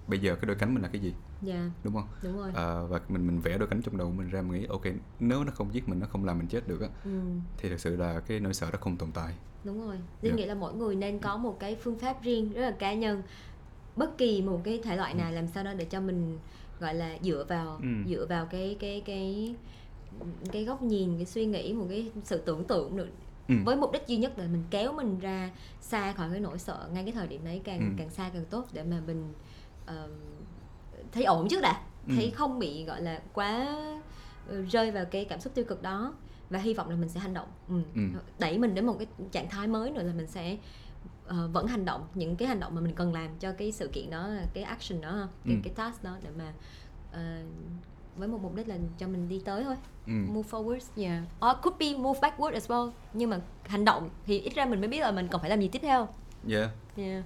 bây giờ cái đôi cánh mình là cái gì? Yeah đúng không? Đúng rồi. À, và mình mình vẽ đôi cánh trong đầu mình ra mình nghĩ ok nếu nó không giết mình nó không làm mình chết được á ừ. thì thực sự là cái nỗi sợ đó không tồn tại. Đúng rồi. Linh Yeah. nghĩ là mỗi người nên có một cái phương pháp riêng rất là cá nhân. Bất kỳ một cái thể loại nào làm sao đó để cho mình gọi là dựa vào Ừ. dựa vào cái cái cái cái góc nhìn cái suy nghĩ một cái sự tưởng tượng được Ừ. với mục đích duy nhất là mình kéo mình ra xa khỏi cái nỗi sợ ngay cái thời điểm đấy càng Ừ. càng xa càng tốt để mà mình ờm, thấy ổn trước đã Ừ. thấy không bị gọi là quá rơi vào cái cảm xúc tiêu cực đó và hy vọng là mình sẽ hành động ừ. Ừ. đẩy mình đến một cái trạng thái mới nữa là mình sẽ ờ, vẫn hành động những cái hành động mà mình cần làm cho cái sự kiện đó cái action đó cái, Ừ. cái task đó để mà ờ, với một mục đích là cho mình đi tới thôi ừ. move forward yeah or could be move backward as well nhưng mà hành động thì ít ra mình mới biết là mình còn phải làm gì tiếp theo yeah yeah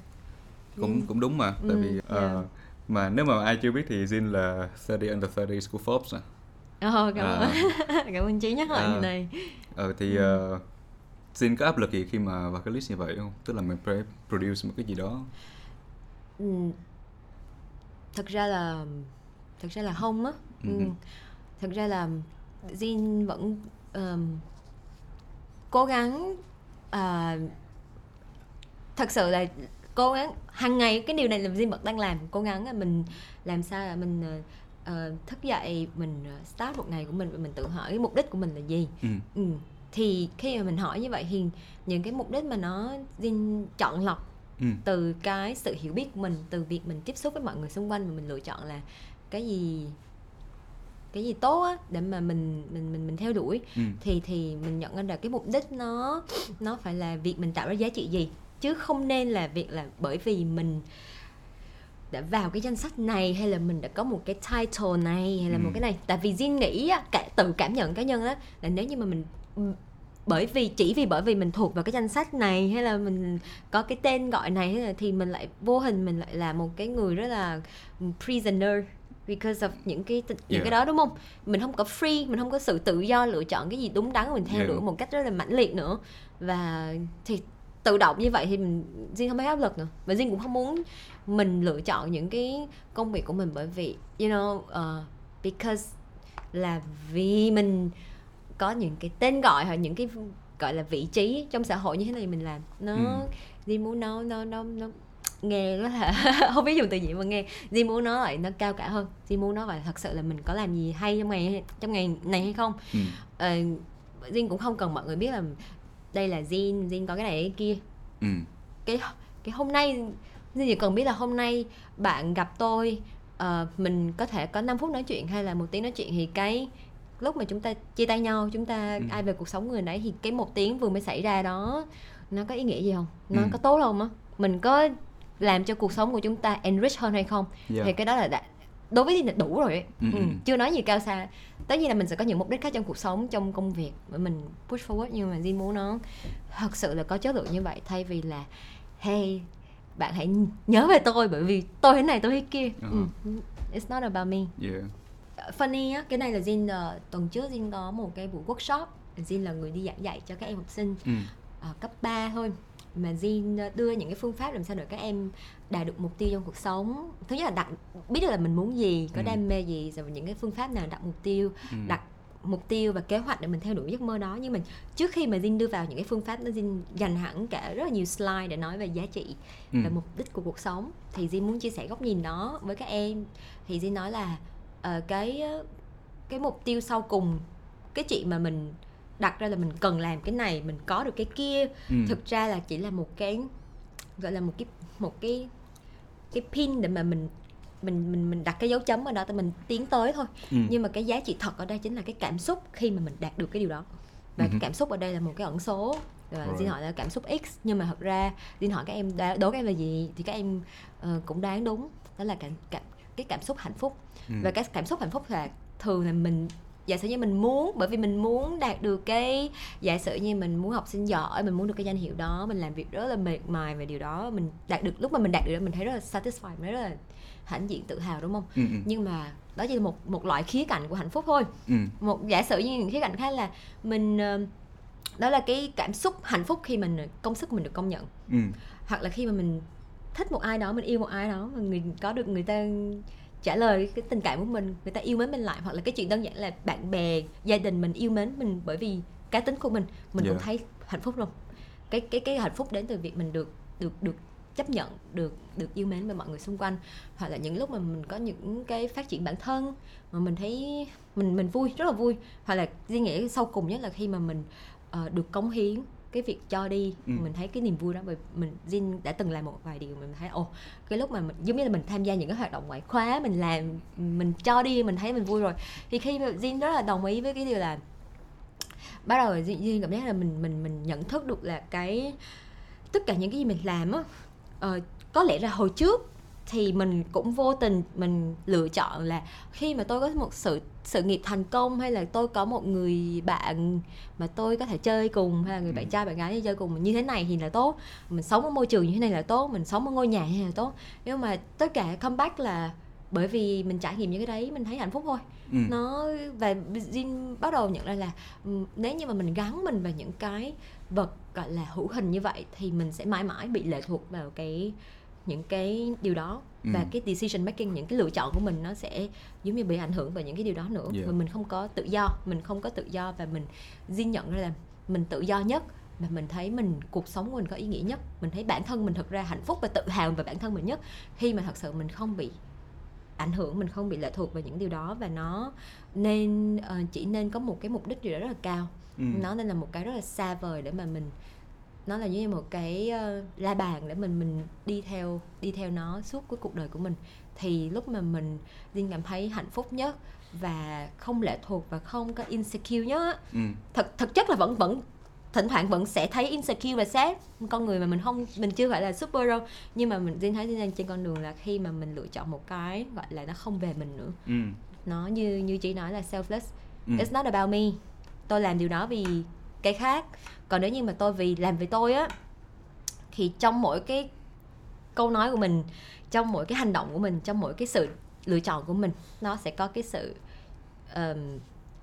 cũng cũng đúng mà tại Ừ, vì yeah. mà nếu mà ai chưa biết thì Jin là 30 under 30 của Forbes à. Ờ, cảm ơn À. *laughs* cảm ơn chí nhắc lại À. điều này ờ thì ờ, Jin có áp lực gì khi mà vào cái list như vậy không tức là mình phải produce một cái gì đó ừ. thật ra là thật ra là không á ừ. Ừ. thật ra là Jin vẫn ờm, cố gắng à, thật sự là cố gắng hàng ngày cái điều này là Jin vẫn đang làm cố gắng là mình làm sao là mình ờ, thức dậy mình ờ, start một ngày của mình và mình tự hỏi cái mục đích của mình là gì ừ. ừ. thì khi mà mình hỏi như vậy thì những cái mục đích mà nó Jin chọn lọc Ừ. từ cái sự hiểu biết của mình từ việc mình tiếp xúc với mọi người xung quanh và mình lựa chọn là cái gì cái gì tốt á để mà mình mình mình mình theo đuổi Ừ. thì thì mình nhận ra là cái mục đích nó nó phải là việc mình tạo ra giá trị gì chứ không nên là việc là bởi vì mình đã vào cái danh sách này hay là mình đã có một cái title này hay là một Ừ. cái này tại vì Jin nghĩ á, cả tự cảm nhận cá nhân á là nếu như mà mình bởi vì chỉ vì bởi vì mình thuộc vào cái danh sách này hay là mình có cái tên gọi này hay là thì mình lại vô hình mình lại là một cái người rất là prisoner because of những cái những Yeah. cái đó đúng không mình không có free mình không có sự tự do lựa chọn cái gì đúng đắn mình theo Yeah. đuổi một cách rất là mãnh liệt nữa và thì tự động như vậy thì mình Jin không thấy áp lực nữa và Jin cũng không muốn mình lựa chọn những cái công việc của mình bởi vì you know uh, because là vì mình có những cái tên gọi hoặc những cái gọi là vị trí trong xã hội như thế này mình làm nó Ừ. Jin muốn nó nó nó nó nghe rất là *laughs* không biết dùng từ gì mà nghe Jin muốn nó lại nó cao cả hơn Jin muốn nó phải thật sự là mình có làm gì hay trong ngày trong ngày này hay không Ừ. ờ, Jin cũng không cần mọi người biết là đây là Jin Jin có cái này cái kia Ừ. cái cái hôm nay Jin chỉ cần biết là hôm nay bạn gặp tôi ờ, mình có thể có 5 phút nói chuyện hay là một tiếng nói chuyện thì cái lúc mà chúng ta chia tay nhau chúng ta Ừ. ai về cuộc sống người đấy thì cái một tiếng vừa mới xảy ra đó nó có ý nghĩa gì không nó Ừ. có tốt không á mình có làm cho cuộc sống của chúng ta enrich hơn hay không Yeah. thì cái đó là đã, đối với Jin là đủ rồi ấy. Ừ, Ừ, ừ. chưa nói gì cao xa tất nhiên là mình sẽ có những mục đích khác trong cuộc sống trong công việc để mình push forward nhưng mà Jin muốn nó thật sự là có chất lượng như vậy thay vì là hey bạn hãy nhớ về tôi bởi vì tôi thế này tôi thế kia Ờ. ừ. it's not about me Yeah. funny á cái này là Jin ờ, tuần trước Jin có một cái buổi workshop Jin là người đi giảng dạy cho các em học sinh Ừ. ờ, cấp 3 thôi mà ờ, đưa những cái phương pháp làm sao để các em đạt được mục tiêu trong cuộc sống thứ nhất là đặt biết được là mình muốn gì có Ừ. đam mê gì rồi những cái phương pháp nào đặt mục tiêu Ừ. đặt mục tiêu và kế hoạch để mình theo đuổi giấc mơ đó nhưng mà trước khi mà Jin đưa vào những cái phương pháp đó Jin dành hẳn cả rất là nhiều slide để nói về giá trị Ừ. và mục đích của cuộc sống thì Jin muốn chia sẻ góc nhìn đó với các em thì Jin nói là ờ, cái cái mục tiêu sau cùng cái chuyện mà mình đặt ra là mình cần làm cái này mình có được cái kia Ừ. thực ra là chỉ là một cái gọi là một cái một cái cái pin để mà mình mình mình mình đặt cái dấu chấm ở đó để mình tiến tới thôi Ừ. nhưng mà cái giá trị thật ở đây chính là cái cảm xúc khi mà mình đạt được cái điều đó và Ừ. cái cảm xúc ở đây là một cái ẩn số và. Jin hỏi là cảm xúc X nhưng mà thật ra Jin hỏi các em đố các em là gì thì các em ờ, cũng đoán đúng đó là cảm, cảm cái cảm xúc hạnh phúc Ừ. và cái cảm xúc hạnh phúc là thường là mình giả sử như mình muốn bởi vì mình muốn đạt được cái giả sử như mình muốn học sinh giỏi mình muốn được cái danh hiệu đó mình làm việc rất là mệt mỏi về điều đó mình đạt được lúc mà mình đạt được đó mình thấy rất là satisfied mình rất là hãnh diện tự hào đúng không Ừ. Ừ. nhưng mà đó chỉ là một một loại khía cạnh của hạnh phúc thôi Ừ. một giả sử như những khía cạnh khác là mình ờ, đó là cái cảm xúc hạnh phúc khi mình công sức của mình được công nhận Ừ. hoặc là khi mà mình thích một ai đó mình yêu một ai đó mà người có được người ta trả lời cái tình cảm của mình người ta yêu mến mình lại hoặc là cái chuyện đơn giản là bạn bè gia đình mình yêu mến mình bởi vì cá tính của mình mình cũng Yeah. thấy hạnh phúc luôn cái cái cái hạnh phúc đến từ việc mình được được được chấp nhận được được yêu mến bởi mọi người xung quanh hoặc là những lúc mà mình có những cái phát triển bản thân mà mình thấy mình mình vui rất là vui hoặc là suy nghĩ sau cùng nhất là khi mà mình ờ, được cống hiến cái việc cho đi Ừ. mình thấy cái niềm vui đó bởi mình Jin đã từng làm một vài điều mình thấy ồ cái lúc mà mình, giống như là mình tham gia những cái hoạt động ngoại khóa mình làm mình cho đi mình thấy mình vui rồi thì khi Jin rất là đồng ý với cái điều là bắt đầu Jin, Jin cảm giác là mình mình mình nhận thức được là cái tất cả những cái gì mình làm á ờ, có lẽ là hồi trước thì mình cũng vô tình mình lựa chọn là khi mà tôi có một sự sự nghiệp thành công hay là tôi có một người bạn mà tôi có thể chơi cùng hay là người bạn Ừ. trai bạn gái chơi cùng như thế này thì là tốt mình sống ở môi trường như thế này là tốt mình sống ở ngôi nhà như thế này là tốt nhưng mà tất cả comeback là bởi vì mình trải nghiệm những cái đấy mình thấy hạnh phúc thôi Ừ. nó và Jin bắt đầu nhận ra là nếu như mà mình gắn mình vào những cái vật gọi là hữu hình như vậy thì mình sẽ mãi mãi bị lệ thuộc vào cái những cái điều đó và Ừ. cái decision making những cái lựa chọn của mình nó sẽ giống như bị ảnh hưởng bởi những cái điều đó nữa Yeah. và mình không có tự do mình không có tự do và mình Jin nhận ra là mình tự do nhất và mình thấy mình cuộc sống của mình có ý nghĩa nhất mình thấy bản thân mình thật ra hạnh phúc và tự hào về bản thân mình nhất khi mà thật sự mình không bị ảnh hưởng mình không bị lệ thuộc vào những điều đó và nó nên ờ, chỉ nên có một cái mục đích gì đó rất là cao Ừ. nó nên là một cái rất là xa vời để mà mình nó là như một cái uh, la bàn để mình mình đi theo đi theo nó suốt cái cuộc đời của mình. Thì lúc mà mình Dinh cảm thấy hạnh phúc nhất và không lệ thuộc và không có insecure nhá ừ. thật thực chất là vẫn vẫn thỉnh thoảng vẫn sẽ thấy insecure và sad. Con người mà mình không mình chưa phải là super đâu. Nhưng mà mình Dinh thấy Dinh trên con đường là khi mà mình lựa chọn một cái gọi là nó không về mình nữa. Ừ. nó như như chị nói là selfless. Ừ. it's not about me. Tôi làm điều đó vì cái khác còn nếu như mà tôi vì làm vì tôi á thì trong mỗi cái câu nói của mình trong mỗi cái hành động của mình trong mỗi cái sự lựa chọn của mình nó sẽ có cái sự um,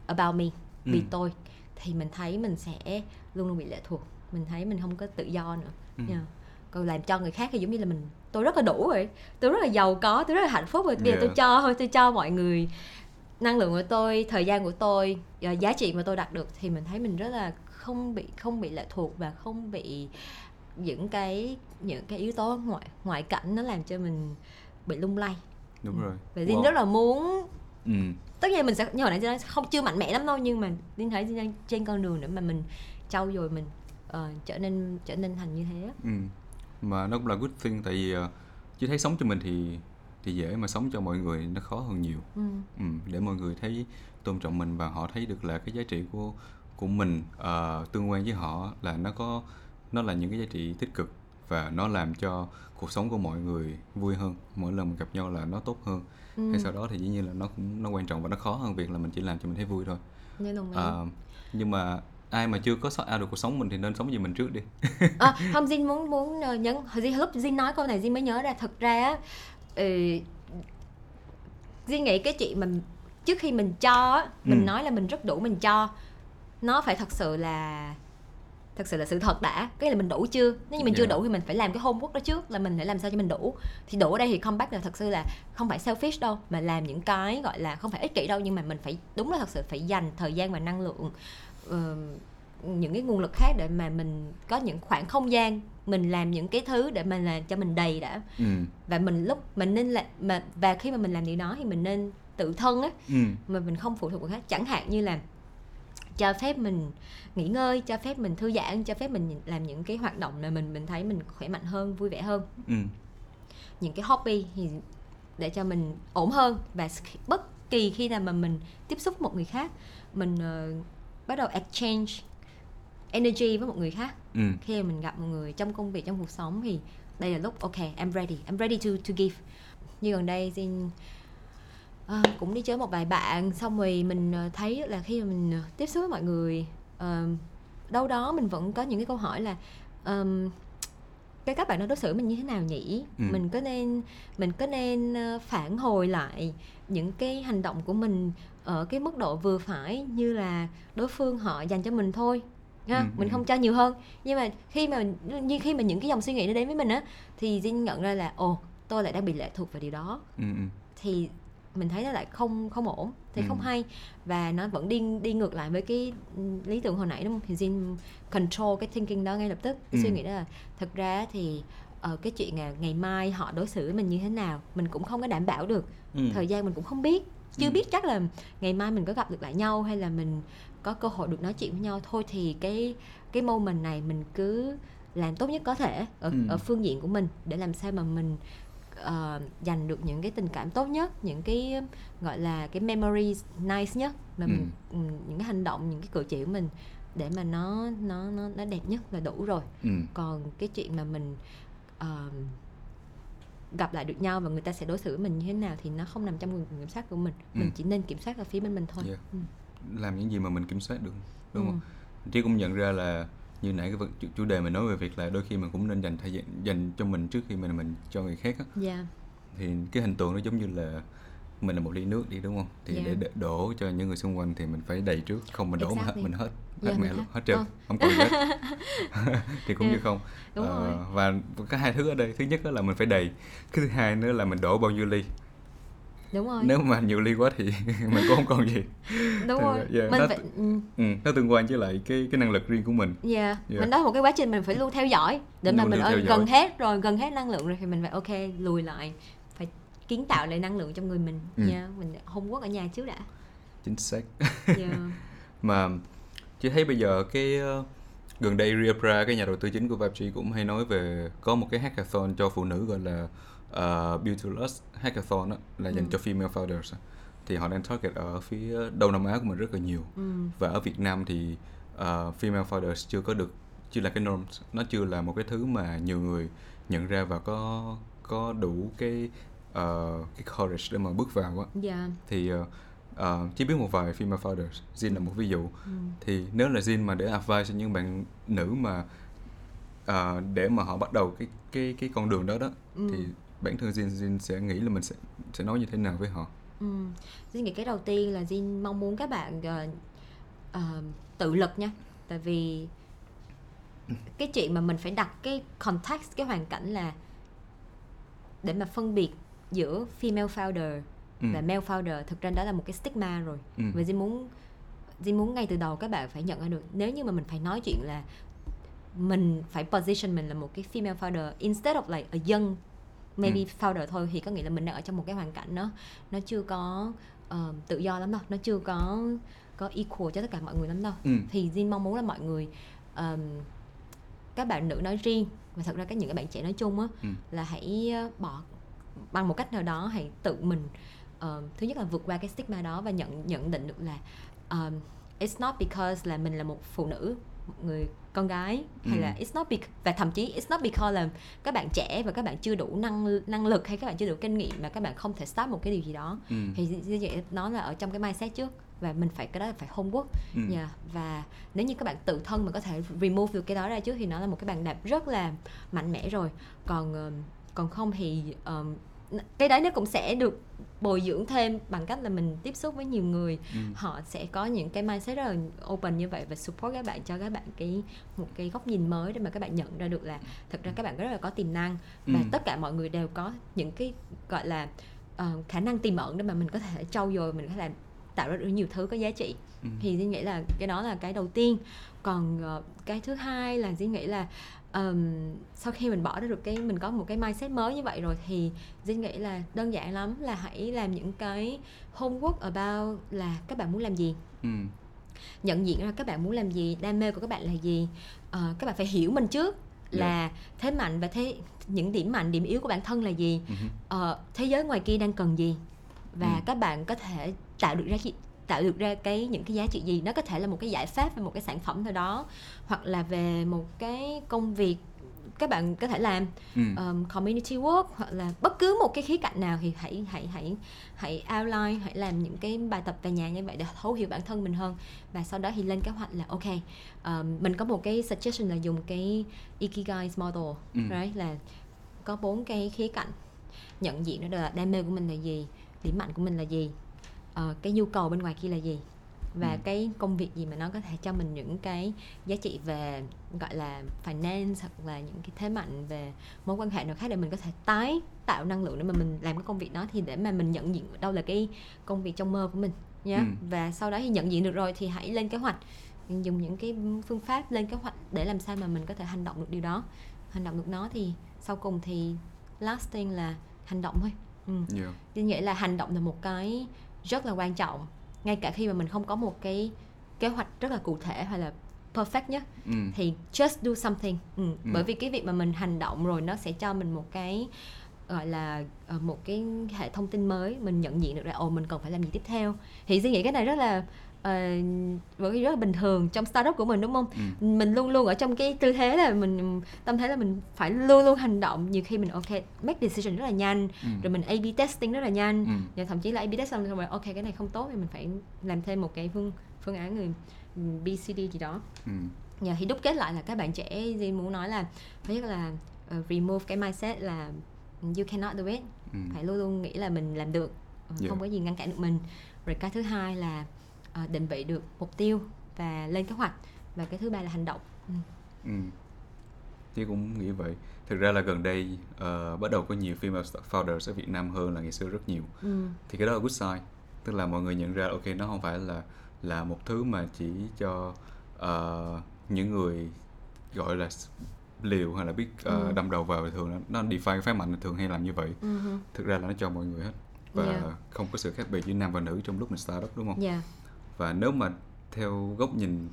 about me vì ừ. tôi thì mình thấy mình sẽ luôn luôn bị lệ thuộc mình thấy mình không có tự do nữa ừ. yeah. còn làm cho người khác thì giống như là mình tôi rất là đủ rồi tôi rất là giàu có tôi rất là hạnh phúc rồi bây giờ yeah. tôi cho thôi tôi cho mọi người năng lượng của tôi thời gian của tôi và giá trị mà tôi đạt được thì mình thấy mình rất là không bị không bị lệ thuộc và không bị những cái những cái yếu tố ngoại ngoại cảnh nó làm cho mình bị lung lay đúng rồi và Linh wow. rất là muốn ừ. tất nhiên mình sẽ như hồi nãy không chưa mạnh mẽ lắm đâu nhưng mà Linh thấy Linh trên con đường để mà mình trau dồi mình uh, trở nên trở nên thành như thế ừ. mà nó cũng là good thing tại vì uh, chứ thấy sống cho mình thì thì dễ mà sống cho mọi người nó khó hơn nhiều ừ. Ừ, để mọi người thấy tôn trọng mình và họ thấy được là cái giá trị của của mình uh, tương quan với họ là nó có nó là những cái giá trị tích cực và nó làm cho cuộc sống của mọi người vui hơn mỗi lần mình gặp nhau là nó tốt hơn. Ừ. hay sau đó thì dĩ nhiên là nó cũng nó quan trọng và nó khó hơn việc là mình chỉ làm cho mình thấy vui thôi. À, nhưng mà ai mà chưa có sort out được cuộc sống mình thì nên sống như mình trước đi. À, *laughs* không Jin muốn muốn nhấn hồi lúc Jin nói câu này Jin mới nhớ ra thật ra ừ, Jin nghĩ cái chuyện mình trước khi mình cho mình ừ. nói là mình rất đủ mình cho nó phải thật sự là thật sự là sự thật đã cái là mình đủ chưa nếu như mình yeah. chưa dạ. đủ thì mình phải làm cái homework đó trước là mình phải làm sao cho mình đủ thì đủ ở đây thì comeback là thật sự là không phải selfish đâu mà làm những cái gọi là không phải ích kỷ đâu nhưng mà mình phải đúng là thật sự phải dành thời gian và năng lượng uh, những cái nguồn lực khác để mà mình có những khoảng không gian mình làm những cái thứ để mình làm cho mình đầy đã ừ. và mình lúc mình nên là mà và khi mà mình làm điều đó thì mình nên tự thân á ừ. mà mình không phụ thuộc vào khác chẳng hạn như là cho phép mình nghỉ ngơi cho phép mình thư giãn cho phép mình làm những cái hoạt động để mình mình thấy mình khỏe mạnh hơn vui vẻ hơn ừ. những cái hobby thì để cho mình ổn hơn và bất kỳ khi nào mà mình tiếp xúc một người khác mình uh, bắt đầu exchange energy với một người khác ừ. khi mà mình gặp một người trong công việc trong cuộc sống thì đây là lúc ok I'm ready I'm ready to to give như gần đây xin à, cũng đi chơi một vài bạn xong rồi mình ờ, thấy là khi mà mình ờ, tiếp xúc với mọi người uh, đâu đó mình vẫn có những cái câu hỏi là um, cái các bạn nó đối xử mình như thế nào nhỉ ừ. mình có nên mình có nên phản hồi lại những cái hành động của mình ở cái mức độ vừa phải như là đối phương họ dành cho mình thôi ha ừ, mình ừ. không cho nhiều hơn nhưng mà khi mà như khi mà những cái dòng suy nghĩ nó đến với mình á thì Jin nhận ra là ồ tôi lại đang bị lệ thuộc vào điều đó ừ, ừ. thì mình thấy nó lại không không ổn thì ừ. không hay và nó vẫn đi đi ngược lại với cái lý tưởng hồi nãy đúng không thì Jin control cái thinking đó ngay lập tức cái ừ. suy nghĩ đó là thật ra thì ờ, cái chuyện là ngày mai họ đối xử với mình như thế nào mình cũng không có đảm bảo được ừ. thời gian mình cũng không biết chưa ừ. biết chắc là ngày mai mình có gặp được lại nhau hay là mình có cơ hội được nói chuyện với nhau thôi thì cái cái moment này mình cứ làm tốt nhất có thể ở ừ. ở phương diện của mình để làm sao mà mình uh, dành được những cái tình cảm tốt nhất những cái gọi là cái memories nice nhất mà ừ. mình ừ, những cái hành động những cái cử chỉ của mình để mà nó nó nó nó đẹp nhất là đủ rồi ừ. còn cái chuyện mà mình uh, gặp lại được nhau và người ta sẽ đối xử với mình như thế nào thì nó không nằm trong quyền kiểm soát của mình ừ. mình chỉ nên kiểm soát ở phía bên mình thôi yeah. ừ. làm những gì mà mình kiểm soát được đúng ừ. không Trí cũng nhận ra là như nãy cái chủ đề mình nói về việc là đôi khi mình cũng nên dành thời gian dành cho mình trước khi mình mình cho người khác á yeah. thì cái hình tượng nó giống như là mình là một ly nước đi đúng không thì yeah. để đổ cho những người xung quanh thì mình phải đầy trước không mình đổ exactly. mà mình hết hết yeah, mẹ luôn hết trơn oh. không còn hết *laughs* *laughs* thì cũng yeah. như không đúng uh, rồi. và có hai thứ ở đây thứ nhất là mình phải đầy cái thứ hai nữa là mình đổ bao nhiêu ly đúng rồi nếu mà nhiều ly quá thì *laughs* mình cũng không còn gì đúng rồi yeah, mình nó, phải ừ. ừ, nó tương quan với lại cái cái năng lực riêng của mình yeah. yeah. mình đó một cái quá trình mình phải luôn theo dõi để mà mình ở gần hết rồi gần hết năng lượng rồi thì mình phải ok lùi lại phải kiến tạo lại năng lượng trong người mình ừ. yeah. mình không quốc ở nhà trước đã chính xác yeah. *laughs* mà chị thấy bây giờ cái gần đây Riapra cái nhà đầu tư chính của Vibe cũng hay nói về có một cái hackathon cho phụ nữ gọi là uh, Beautyless hackathon đó, là dành Ừ. cho female founders thì họ đang target ở phía Đông Nam Á của mình rất là nhiều ừ. và ở Việt Nam thì uh, female founders chưa có được chưa là cái norm nó chưa là một cái thứ mà nhiều người nhận ra và có có đủ cái uh, cái courage để mà bước vào á dạ thì uh, uh, chỉ biết một vài female founders Jin là một ví dụ ừ. thì nếu là Jin mà để advice cho những bạn nữ mà uh, để mà họ bắt đầu cái cái cái con đường đó đó Ừ. thì bản thân Jin Jin sẽ nghĩ là mình sẽ sẽ nói như thế nào với họ Ừ. Jin nghĩ cái đầu tiên là Jin mong muốn các bạn ờ, ờ, tự lực nha Tại vì cái chuyện mà mình phải đặt cái context, cái hoàn cảnh là để mà phân biệt giữa female founder ừ. và male founder thực ra đó là một cái stigma rồi Ừ. và Jin muốn Jin muốn ngay từ đầu các bạn phải nhận ra được nếu như mà mình phải nói chuyện là mình phải position mình là một cái female founder instead of like a young maybe founder thôi thì có nghĩa là mình đang ở trong một cái hoàn cảnh nó nó chưa có ờ, tự do lắm đâu nó chưa có có equal cho tất cả mọi người lắm đâu Ừ. thì Jin mong muốn là mọi người ờm, các bạn nữ nói riêng và thật ra các những cái bạn trẻ nói chung á Ừ. là hãy ờ, bỏ bằng một cách nào đó hãy tự mình ờ, thứ nhất là vượt qua cái stigma đó và nhận nhận định được là um, it's not because là mình là một phụ nữ một người con gái hay Ừ. là it's not bec- và thậm chí it's not because là các bạn trẻ và các bạn chưa đủ năng năng lực hay các bạn chưa đủ kinh nghiệm mà các bạn không thể start một cái điều gì đó Ừ. thì như vậy nó là ở trong cái mindset trước và mình phải cái đó là phải homework Ừ. Dạ, và nếu như các bạn tự thân mà có thể remove được cái đó ra trước thì nó là một cái bàn đạp rất là mạnh mẽ rồi còn còn không thì n- cái đấy nó cũng sẽ được bồi dưỡng thêm bằng cách là mình tiếp xúc với nhiều người Ừ. họ sẽ có những cái mindset rất là open như vậy và support các bạn cho các bạn cái một cái góc nhìn mới để mà các bạn nhận ra được là thật ra các bạn rất là có tiềm năng và Ừ. tất cả mọi người đều có những cái gọi là ờ, khả năng tiềm ẩn để mà mình có thể trau dồi mình có thể làm tạo ra được nhiều thứ có giá trị Ừ. thì Dinh nghĩ là cái đó là cái đầu tiên còn ờ, cái thứ hai là Dinh nghĩ là ờm, sau khi mình bỏ ra được cái mình có một cái mindset mới như vậy rồi thì Dinh nghĩ là đơn giản lắm là hãy làm những cái homework about là các bạn muốn làm gì Ừ. nhận diện ra các bạn muốn làm gì đam mê của các bạn là gì Ờ, các bạn phải hiểu mình trước là thế mạnh và thế những điểm mạnh điểm yếu của bản thân là gì Ừ. Ờ, thế giới ngoài kia đang cần gì và Ừ. các bạn có thể tạo được ra tạo được ra cái những cái giá trị gì nó có thể là một cái giải pháp về một cái sản phẩm nào đó hoặc là về một cái công việc các bạn có thể làm Ừ. um, community work hoặc là bất cứ một cái khía cạnh nào thì hãy hãy hãy hãy outline hãy làm những cái bài tập về nhà như vậy để thấu hiểu bản thân mình hơn và sau đó thì lên kế hoạch là ok um, mình có một cái suggestion là dùng cái ikigai model Ừ. right là có bốn cái khía cạnh nhận diện đó là đam mê của mình là gì điểm mạnh của mình là gì ờ, cái nhu cầu bên ngoài kia là gì và Ừ. cái công việc gì mà nó có thể cho mình những cái giá trị về gọi là finance hoặc là những cái thế mạnh về mối quan hệ nào khác để mình có thể tái tạo năng lượng để mà mình làm cái công việc đó thì để mà mình nhận diện đâu là cái công việc trong mơ của mình nhé Ừ. và sau đó thì nhận diện được rồi thì hãy lên kế hoạch dùng những cái phương pháp lên kế hoạch để làm sao mà mình có thể hành động được điều đó hành động được nó thì sau cùng thì last thing là hành động thôi ừ. Yeah. Tôi nghĩ là hành động là một cái rất là quan trọng ngay cả khi mà mình không có một cái kế hoạch rất là cụ thể hay là perfect nhất Ừ. thì just do something ừ. Ừ. bởi vì cái việc mà mình hành động rồi nó sẽ cho mình một cái gọi là ờ, một cái hệ thông tin mới mình nhận diện được ra ồ mình cần phải làm gì tiếp theo thì suy nghĩ cái này rất là ờ, bởi vì rất là bình thường trong startup của mình đúng không Ừ. mình luôn luôn ở trong cái tư thế là mình tâm thế là mình phải luôn luôn hành động nhiều khi mình ok make decision rất là nhanh Ừ. rồi mình A/B testing rất là nhanh Ừ. và thậm chí là A/B test xong rồi ok cái này không tốt thì mình phải làm thêm một cái phương phương án người BCD gì đó Ừ. Thì đúc kết lại là các bạn trẻ gì muốn nói là thứ nhất là ờ, remove cái mindset là you cannot do it Ừ. phải luôn luôn nghĩ là mình làm được ờ, Dạ. không có gì ngăn cản được mình rồi cái thứ hai là định vị được mục tiêu và lên kế hoạch và cái thứ ba là hành động ừ. Ừ. Chứ cũng nghĩ vậy. Thực ra là gần đây ờ, bắt đầu có nhiều female founders ở Việt Nam hơn là ngày xưa rất nhiều. Ừ. Thì cái đó là good sign. Tức là mọi người nhận ra ok nó không phải là là một thứ mà chỉ cho ờ, những người gọi là liều hay là biết ờ, Ừ. đâm đầu vào thường nó define phái mạnh thường hay làm như vậy. Ừ. Thực ra là nó cho mọi người hết. Và Yeah. không có sự khác biệt giữa nam và nữ trong lúc mình start up đúng không? Dạ. Và nếu mà theo góc nhìn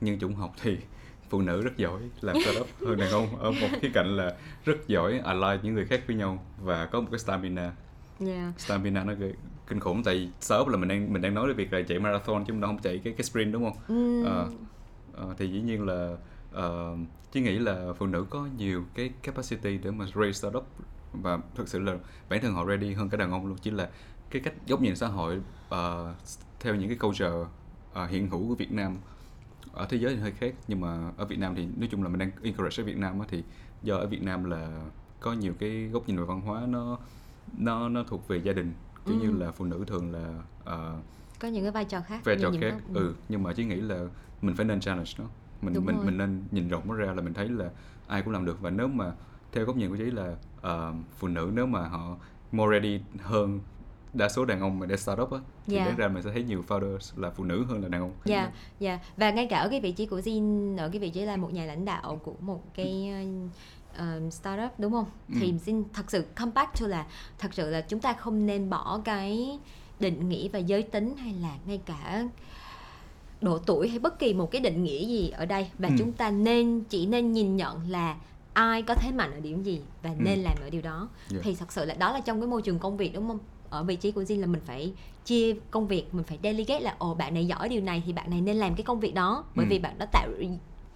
nhân chủng học thì phụ nữ rất giỏi làm startup hơn đàn ông ở một khía cạnh là rất giỏi align những người khác với nhau và có một cái stamina. Yeah. stamina nó kinh khủng tại vì startup là mình đang mình đang nói về việc là chạy marathon chứ mình đâu không chạy cái cái sprint đúng không? Ừm, Ờ, ờ, thì dĩ nhiên là uh, chỉ nghĩ là phụ nữ có nhiều cái capacity để mà raise startup và thực sự là bản thân họ ready hơn cả đàn ông luôn chỉ là cái cách góc nhìn xã hội ờ, theo những cái culture ờ, hiện hữu của Việt Nam ở thế giới thì hơi khác. Nhưng mà ở Việt Nam thì nói chung là mình đang encourage ở Việt Nam á, thì do ở Việt Nam là có nhiều cái góc nhìn về văn hóa nó nó nó thuộc về gia đình. Kiểu như Ừ. là phụ nữ thường là ờ, có những cái vai trò khác vai trò khác. góc- ừ nhưng mà chỉ nghĩ là mình phải nên challenge nó. Mình Đúng mình rồi. mình nên nhìn rộng nó ra là mình thấy là ai cũng làm được. Và nếu mà theo góc nhìn của chí là ờ, phụ nữ nếu mà họ more ready hơn đa số đàn ông mà để start up á thì Dạ. đáng ra mình sẽ thấy nhiều founders là phụ nữ hơn là đàn ông Dạ, dạ. Và ngay cả ở cái vị trí của Jin ở cái vị trí là một nhà lãnh đạo của một cái uh, startup đúng không? Thì Ừ. Jin thật sự come back to là thật sự là chúng ta không nên bỏ cái định nghĩa và giới tính hay là ngay cả độ tuổi hay bất kỳ một cái định nghĩa gì ở đây và Ừ. chúng ta nên chỉ nên nhìn nhận là ai có thế mạnh ở điểm gì và Ừ. nên làm ở điều đó Dạ. thì thật sự là đó là trong cái môi trường công việc đúng không ở vị trí của Jin là mình phải chia công việc mình phải delegate là ồ bạn này giỏi điều này thì bạn này nên làm cái công việc đó bởi Ừ. vì bạn đã tạo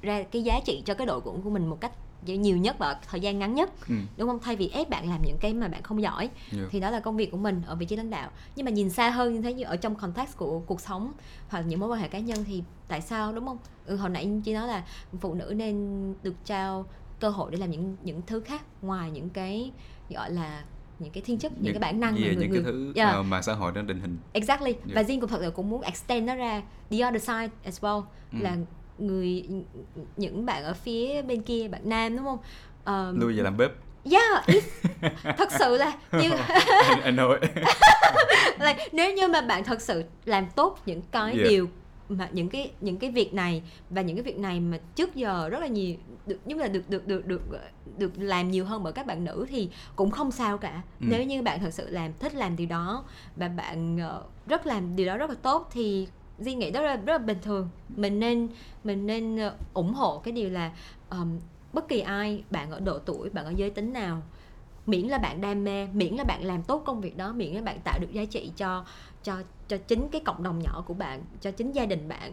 ra cái giá trị cho cái đội ngũ của mình một cách nhiều nhất và thời gian ngắn nhất ừ. đúng không thay vì ép bạn làm những cái mà bạn không giỏi Dạ. thì đó là công việc của mình ở vị trí lãnh đạo nhưng mà nhìn xa hơn như thế như ở trong context của cuộc sống hoặc những mối quan hệ cá nhân thì tại sao đúng không ừ, hồi nãy chị nói là phụ nữ nên được trao cơ hội để làm những những thứ khác ngoài những cái gọi là những cái thiên chất những, cái bản năng mà yeah, người những người cái thứ Yeah. mà xã hội nó định hình Exactly. Yeah. Và Jin cũng thật sự cũng muốn extend nó ra the other side as well Ừ. là người những bạn ở phía bên kia bạn nam đúng không? Um, lui về làm bếp yeah, *laughs* thật sự là như anh, anh nói là nếu như mà bạn thật sự làm tốt những cái Yeah. điều mà những cái những cái việc này và những cái việc này mà trước giờ rất là nhiều được nhưng mà được được được được được làm nhiều hơn bởi các bạn nữ thì cũng không sao cả Ừ. nếu như bạn thật sự làm thích làm điều đó và bạn ờ, rất làm điều đó rất là tốt thì Di nghĩ đó là rất là bình thường mình nên mình nên ờ, ủng hộ cái điều là ờm, bất kỳ ai bạn ở độ tuổi bạn ở giới tính nào miễn là bạn đam mê miễn là bạn làm tốt công việc đó miễn là bạn tạo được giá trị cho cho cho chính cái cộng đồng nhỏ của bạn cho chính gia đình bạn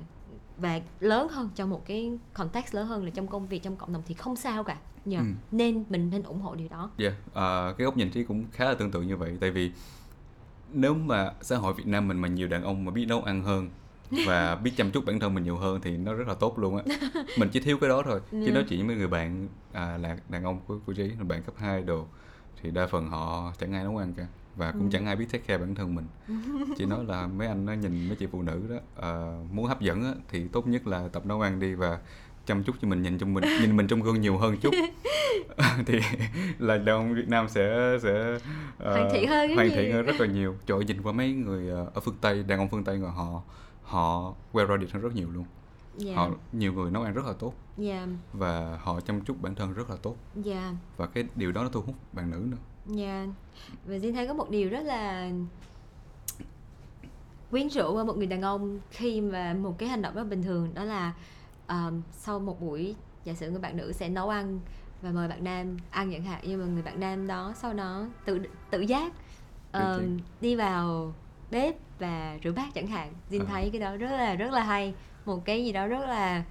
và lớn hơn trong một cái context lớn hơn là trong công việc trong cộng đồng thì không sao cả. Dạ. Ừ. nên mình nên ủng hộ điều đó. Dạ, ờ, cái góc nhìn trí cũng khá là tương tự như vậy. Tại vì nếu mà xã hội Việt Nam mình mà nhiều đàn ông mà biết nấu ăn hơn *laughs* và biết chăm chút bản thân mình nhiều hơn thì nó rất là tốt luôn á. Mình chỉ thiếu cái đó thôi. Chứ *laughs* nói chuyện với người bạn à, là đàn ông của của trí là bạn cấp 2 đồ thì đa phần họ chẳng ai nấu ăn cả và cũng Ừ. chẳng ai biết take care bản thân mình. *laughs* Chỉ nói là mấy anh nó nhìn mấy chị phụ nữ đó ờ, muốn hấp dẫn á, thì tốt nhất là tập nấu ăn đi và chăm chút cho mình nhìn trong mình *laughs* nhìn mình trong gương nhiều hơn chút. *laughs* Thì là đàn ông Việt Nam sẽ sẽ ờ, Hoàn thiện hơn rất hoàn thiện hơn rất là nhiều. Trời ơi, nhìn qua mấy người ờ, ở phương Tây đàn ông phương Tây người họ họ well rounded hơn rất nhiều luôn dạ. Họ nhiều người nấu ăn rất là tốt. Dạ. Và họ chăm chút bản thân rất là tốt. Dạ. Và cái điều đó nó thu hút bạn nữ nữa. Dạ. Và Jin thấy có một điều rất là quyến rũ ở một người đàn ông khi mà một cái hành động rất bình thường đó là um, sau một buổi giả sử người bạn nữ sẽ nấu ăn và mời bạn nam ăn chẳng hạn nhưng mà người bạn nam đó sau đó tự tự giác um, đi vào bếp và rửa bát chẳng hạn. Jin À. thấy cái đó rất là rất là hay một cái gì đó rất là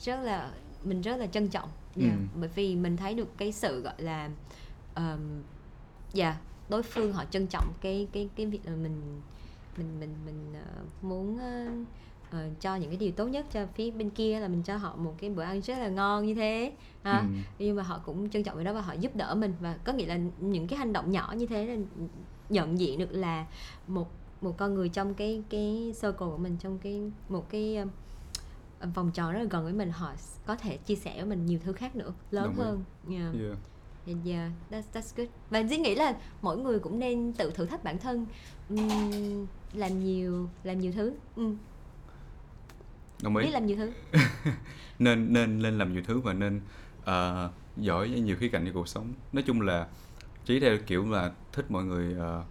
rất là mình rất là trân trọng Dạ, Ừ. bởi vì mình thấy được cái sự gọi là um, dạ đối phương họ trân trọng cái cái cái việc là mình mình mình mình ờ, muốn ờ, ờ, cho những cái điều tốt nhất cho phía bên kia là mình cho họ một cái bữa ăn rất là ngon như thế ha Ừ. nhưng mà họ cũng trân trọng cái đó và họ giúp đỡ mình và có nghĩa là những cái hành động nhỏ như thế là nhận diện được là một một con người trong cái cái circle của mình trong cái một cái vòng tròn rất là gần với mình họ có thể chia sẻ với mình nhiều thứ khác nữa lớn Đồng ý. hơn yeah. Yeah. Yeah, yeah, that's that's good. Và Dĩ nghĩ là mỗi người cũng nên tự thử thách bản thân, Ừm, làm nhiều làm nhiều thứ, Ừm, đồng ý biết làm nhiều thứ. *laughs* nên nên nên làm nhiều thứ và nên ờ, giỏi nhiều khía cạnh trong cuộc sống nói chung là chỉ theo kiểu là thích mọi người ờ,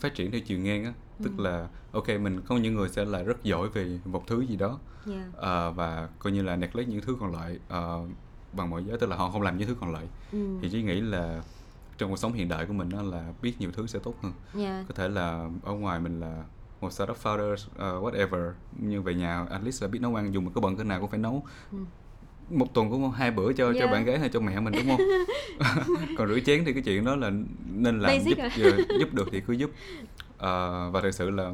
phát triển theo chiều ngang á tức là ok mình có những người sẽ là rất giỏi về một thứ gì đó yeah. ờ, và coi như là neglect những thứ còn lại ờ, bằng mọi giá tức là họ không làm những thứ còn lại ừ. thì chỉ nghĩ là trong cuộc sống hiện đại của mình đó là biết nhiều thứ sẽ tốt hơn yeah. có thể là ở ngoài mình là một startup founder uh, whatever nhưng về nhà at least là biết nấu ăn dùng một cái bận cái nào cũng phải nấu Ừ. một tuần cũng hai bữa cho cho Yeah. bạn gái hay cho mẹ mình đúng không *laughs* *laughs* còn rửa chén thì cái chuyện đó là nên làm Basic giúp à. giúp được thì cứ giúp Ờ, và thực sự là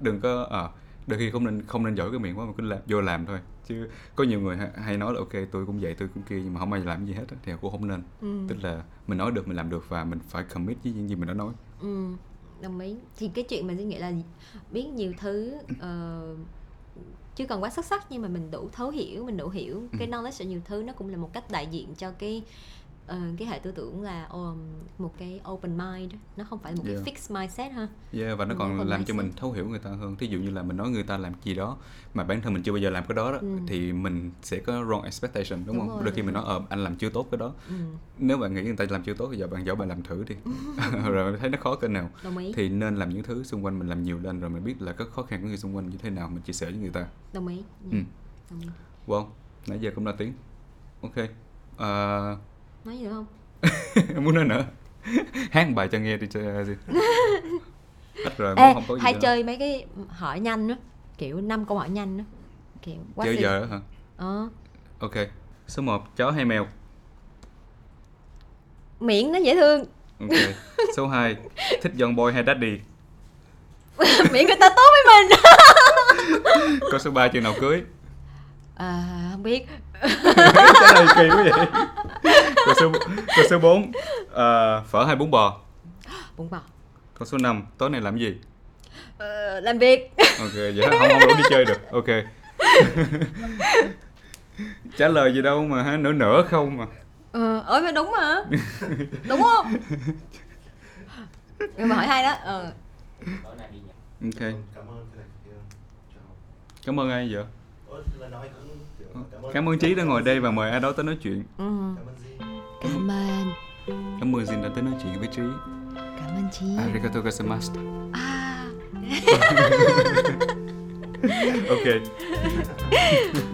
đừng có à, đôi khi không nên không nên giỏi cái miệng quá mà cứ làm vô làm thôi. Chứ có nhiều người hay, nói là ok tôi cũng vậy tôi cũng kia nhưng mà không ai làm gì hết thì cũng không nên. Ừ. tức là mình nói được mình làm được và mình phải commit với những gì mình đã nói. Ừ, đồng ý. Thì cái chuyện mà tôi nghĩ là biết nhiều thứ ờ, chứ còn quá xuất sắc nhưng mà mình đủ thấu hiểu mình đủ hiểu cái knowledge ở nhiều thứ nó cũng là một cách đại diện cho cái ờ, cái hệ tư tưởng là um, một cái open mind nó không phải một Yeah. cái fixed mindset ha Yeah, và nó Mình còn làm cho mindset. mình thấu hiểu người ta hơn. Thí dụ như là mình nói người ta làm gì đó mà bản thân mình chưa bao giờ làm cái đó, đó Ừ. thì mình sẽ có wrong expectation đúng, Đúng không? rồi, Đôi khi mình nói ờ anh làm chưa tốt cái đó. ừ, Nếu bạn nghĩ người ta làm chưa tốt thì giờ bạn dẫu bạn làm thử đi. *laughs* rồi thấy nó khó cỡ nào đồng ý thì nên làm những thứ xung quanh mình làm nhiều lên rồi mình biết là các khó khăn của người xung quanh như thế nào mình chia sẻ với người ta. đồng ý Ừ. đồng ý Wow, nãy giờ cũng là tiếng. Ok. Ờ, nói gì nữa không *laughs* muốn nói nữa. *laughs* Hát một bài cho nghe đi cho gì. *laughs* Rồi, Ê, không có gì hay nữa. chơi mấy cái hỏi nhanh á kiểu năm câu hỏi nhanh á kiểu what Chơi giờ đó hả? ờ Ok. Số 1, chó hay mèo? miệng nó dễ thương Ok. Số 2, thích John Boy hay Daddy? miệng người ta tốt với mình Câu số 3, chừng nào cưới? à, không biết *laughs* Trả lời kỳ quá vậy. Câu số, câu số 4, phở hay bún bò? bún bò Câu số 5, tối nay làm gì? ờ, làm việc Ok, vậy không, không đủ đi chơi được. Ok. *laughs* Trả lời gì đâu mà hả, nửa nửa không mà. ờ ơi đúng mà đúng không nhưng mà hỏi hay đó ờ tối nay đi nhậu Ok. cảm ơn cái này kia chào Cảm ơn ai vậy? Ủa, là nói cũng kiểu Cảm ơn Trí đã ngồi đây và mời ai đó tới nói chuyện. ừ. cảm ơn cảm ơn Jin đã tới nói chuyện với Trí. cảm ơn chị Arigato gozaimasu. à *laughs* Ok. *laughs*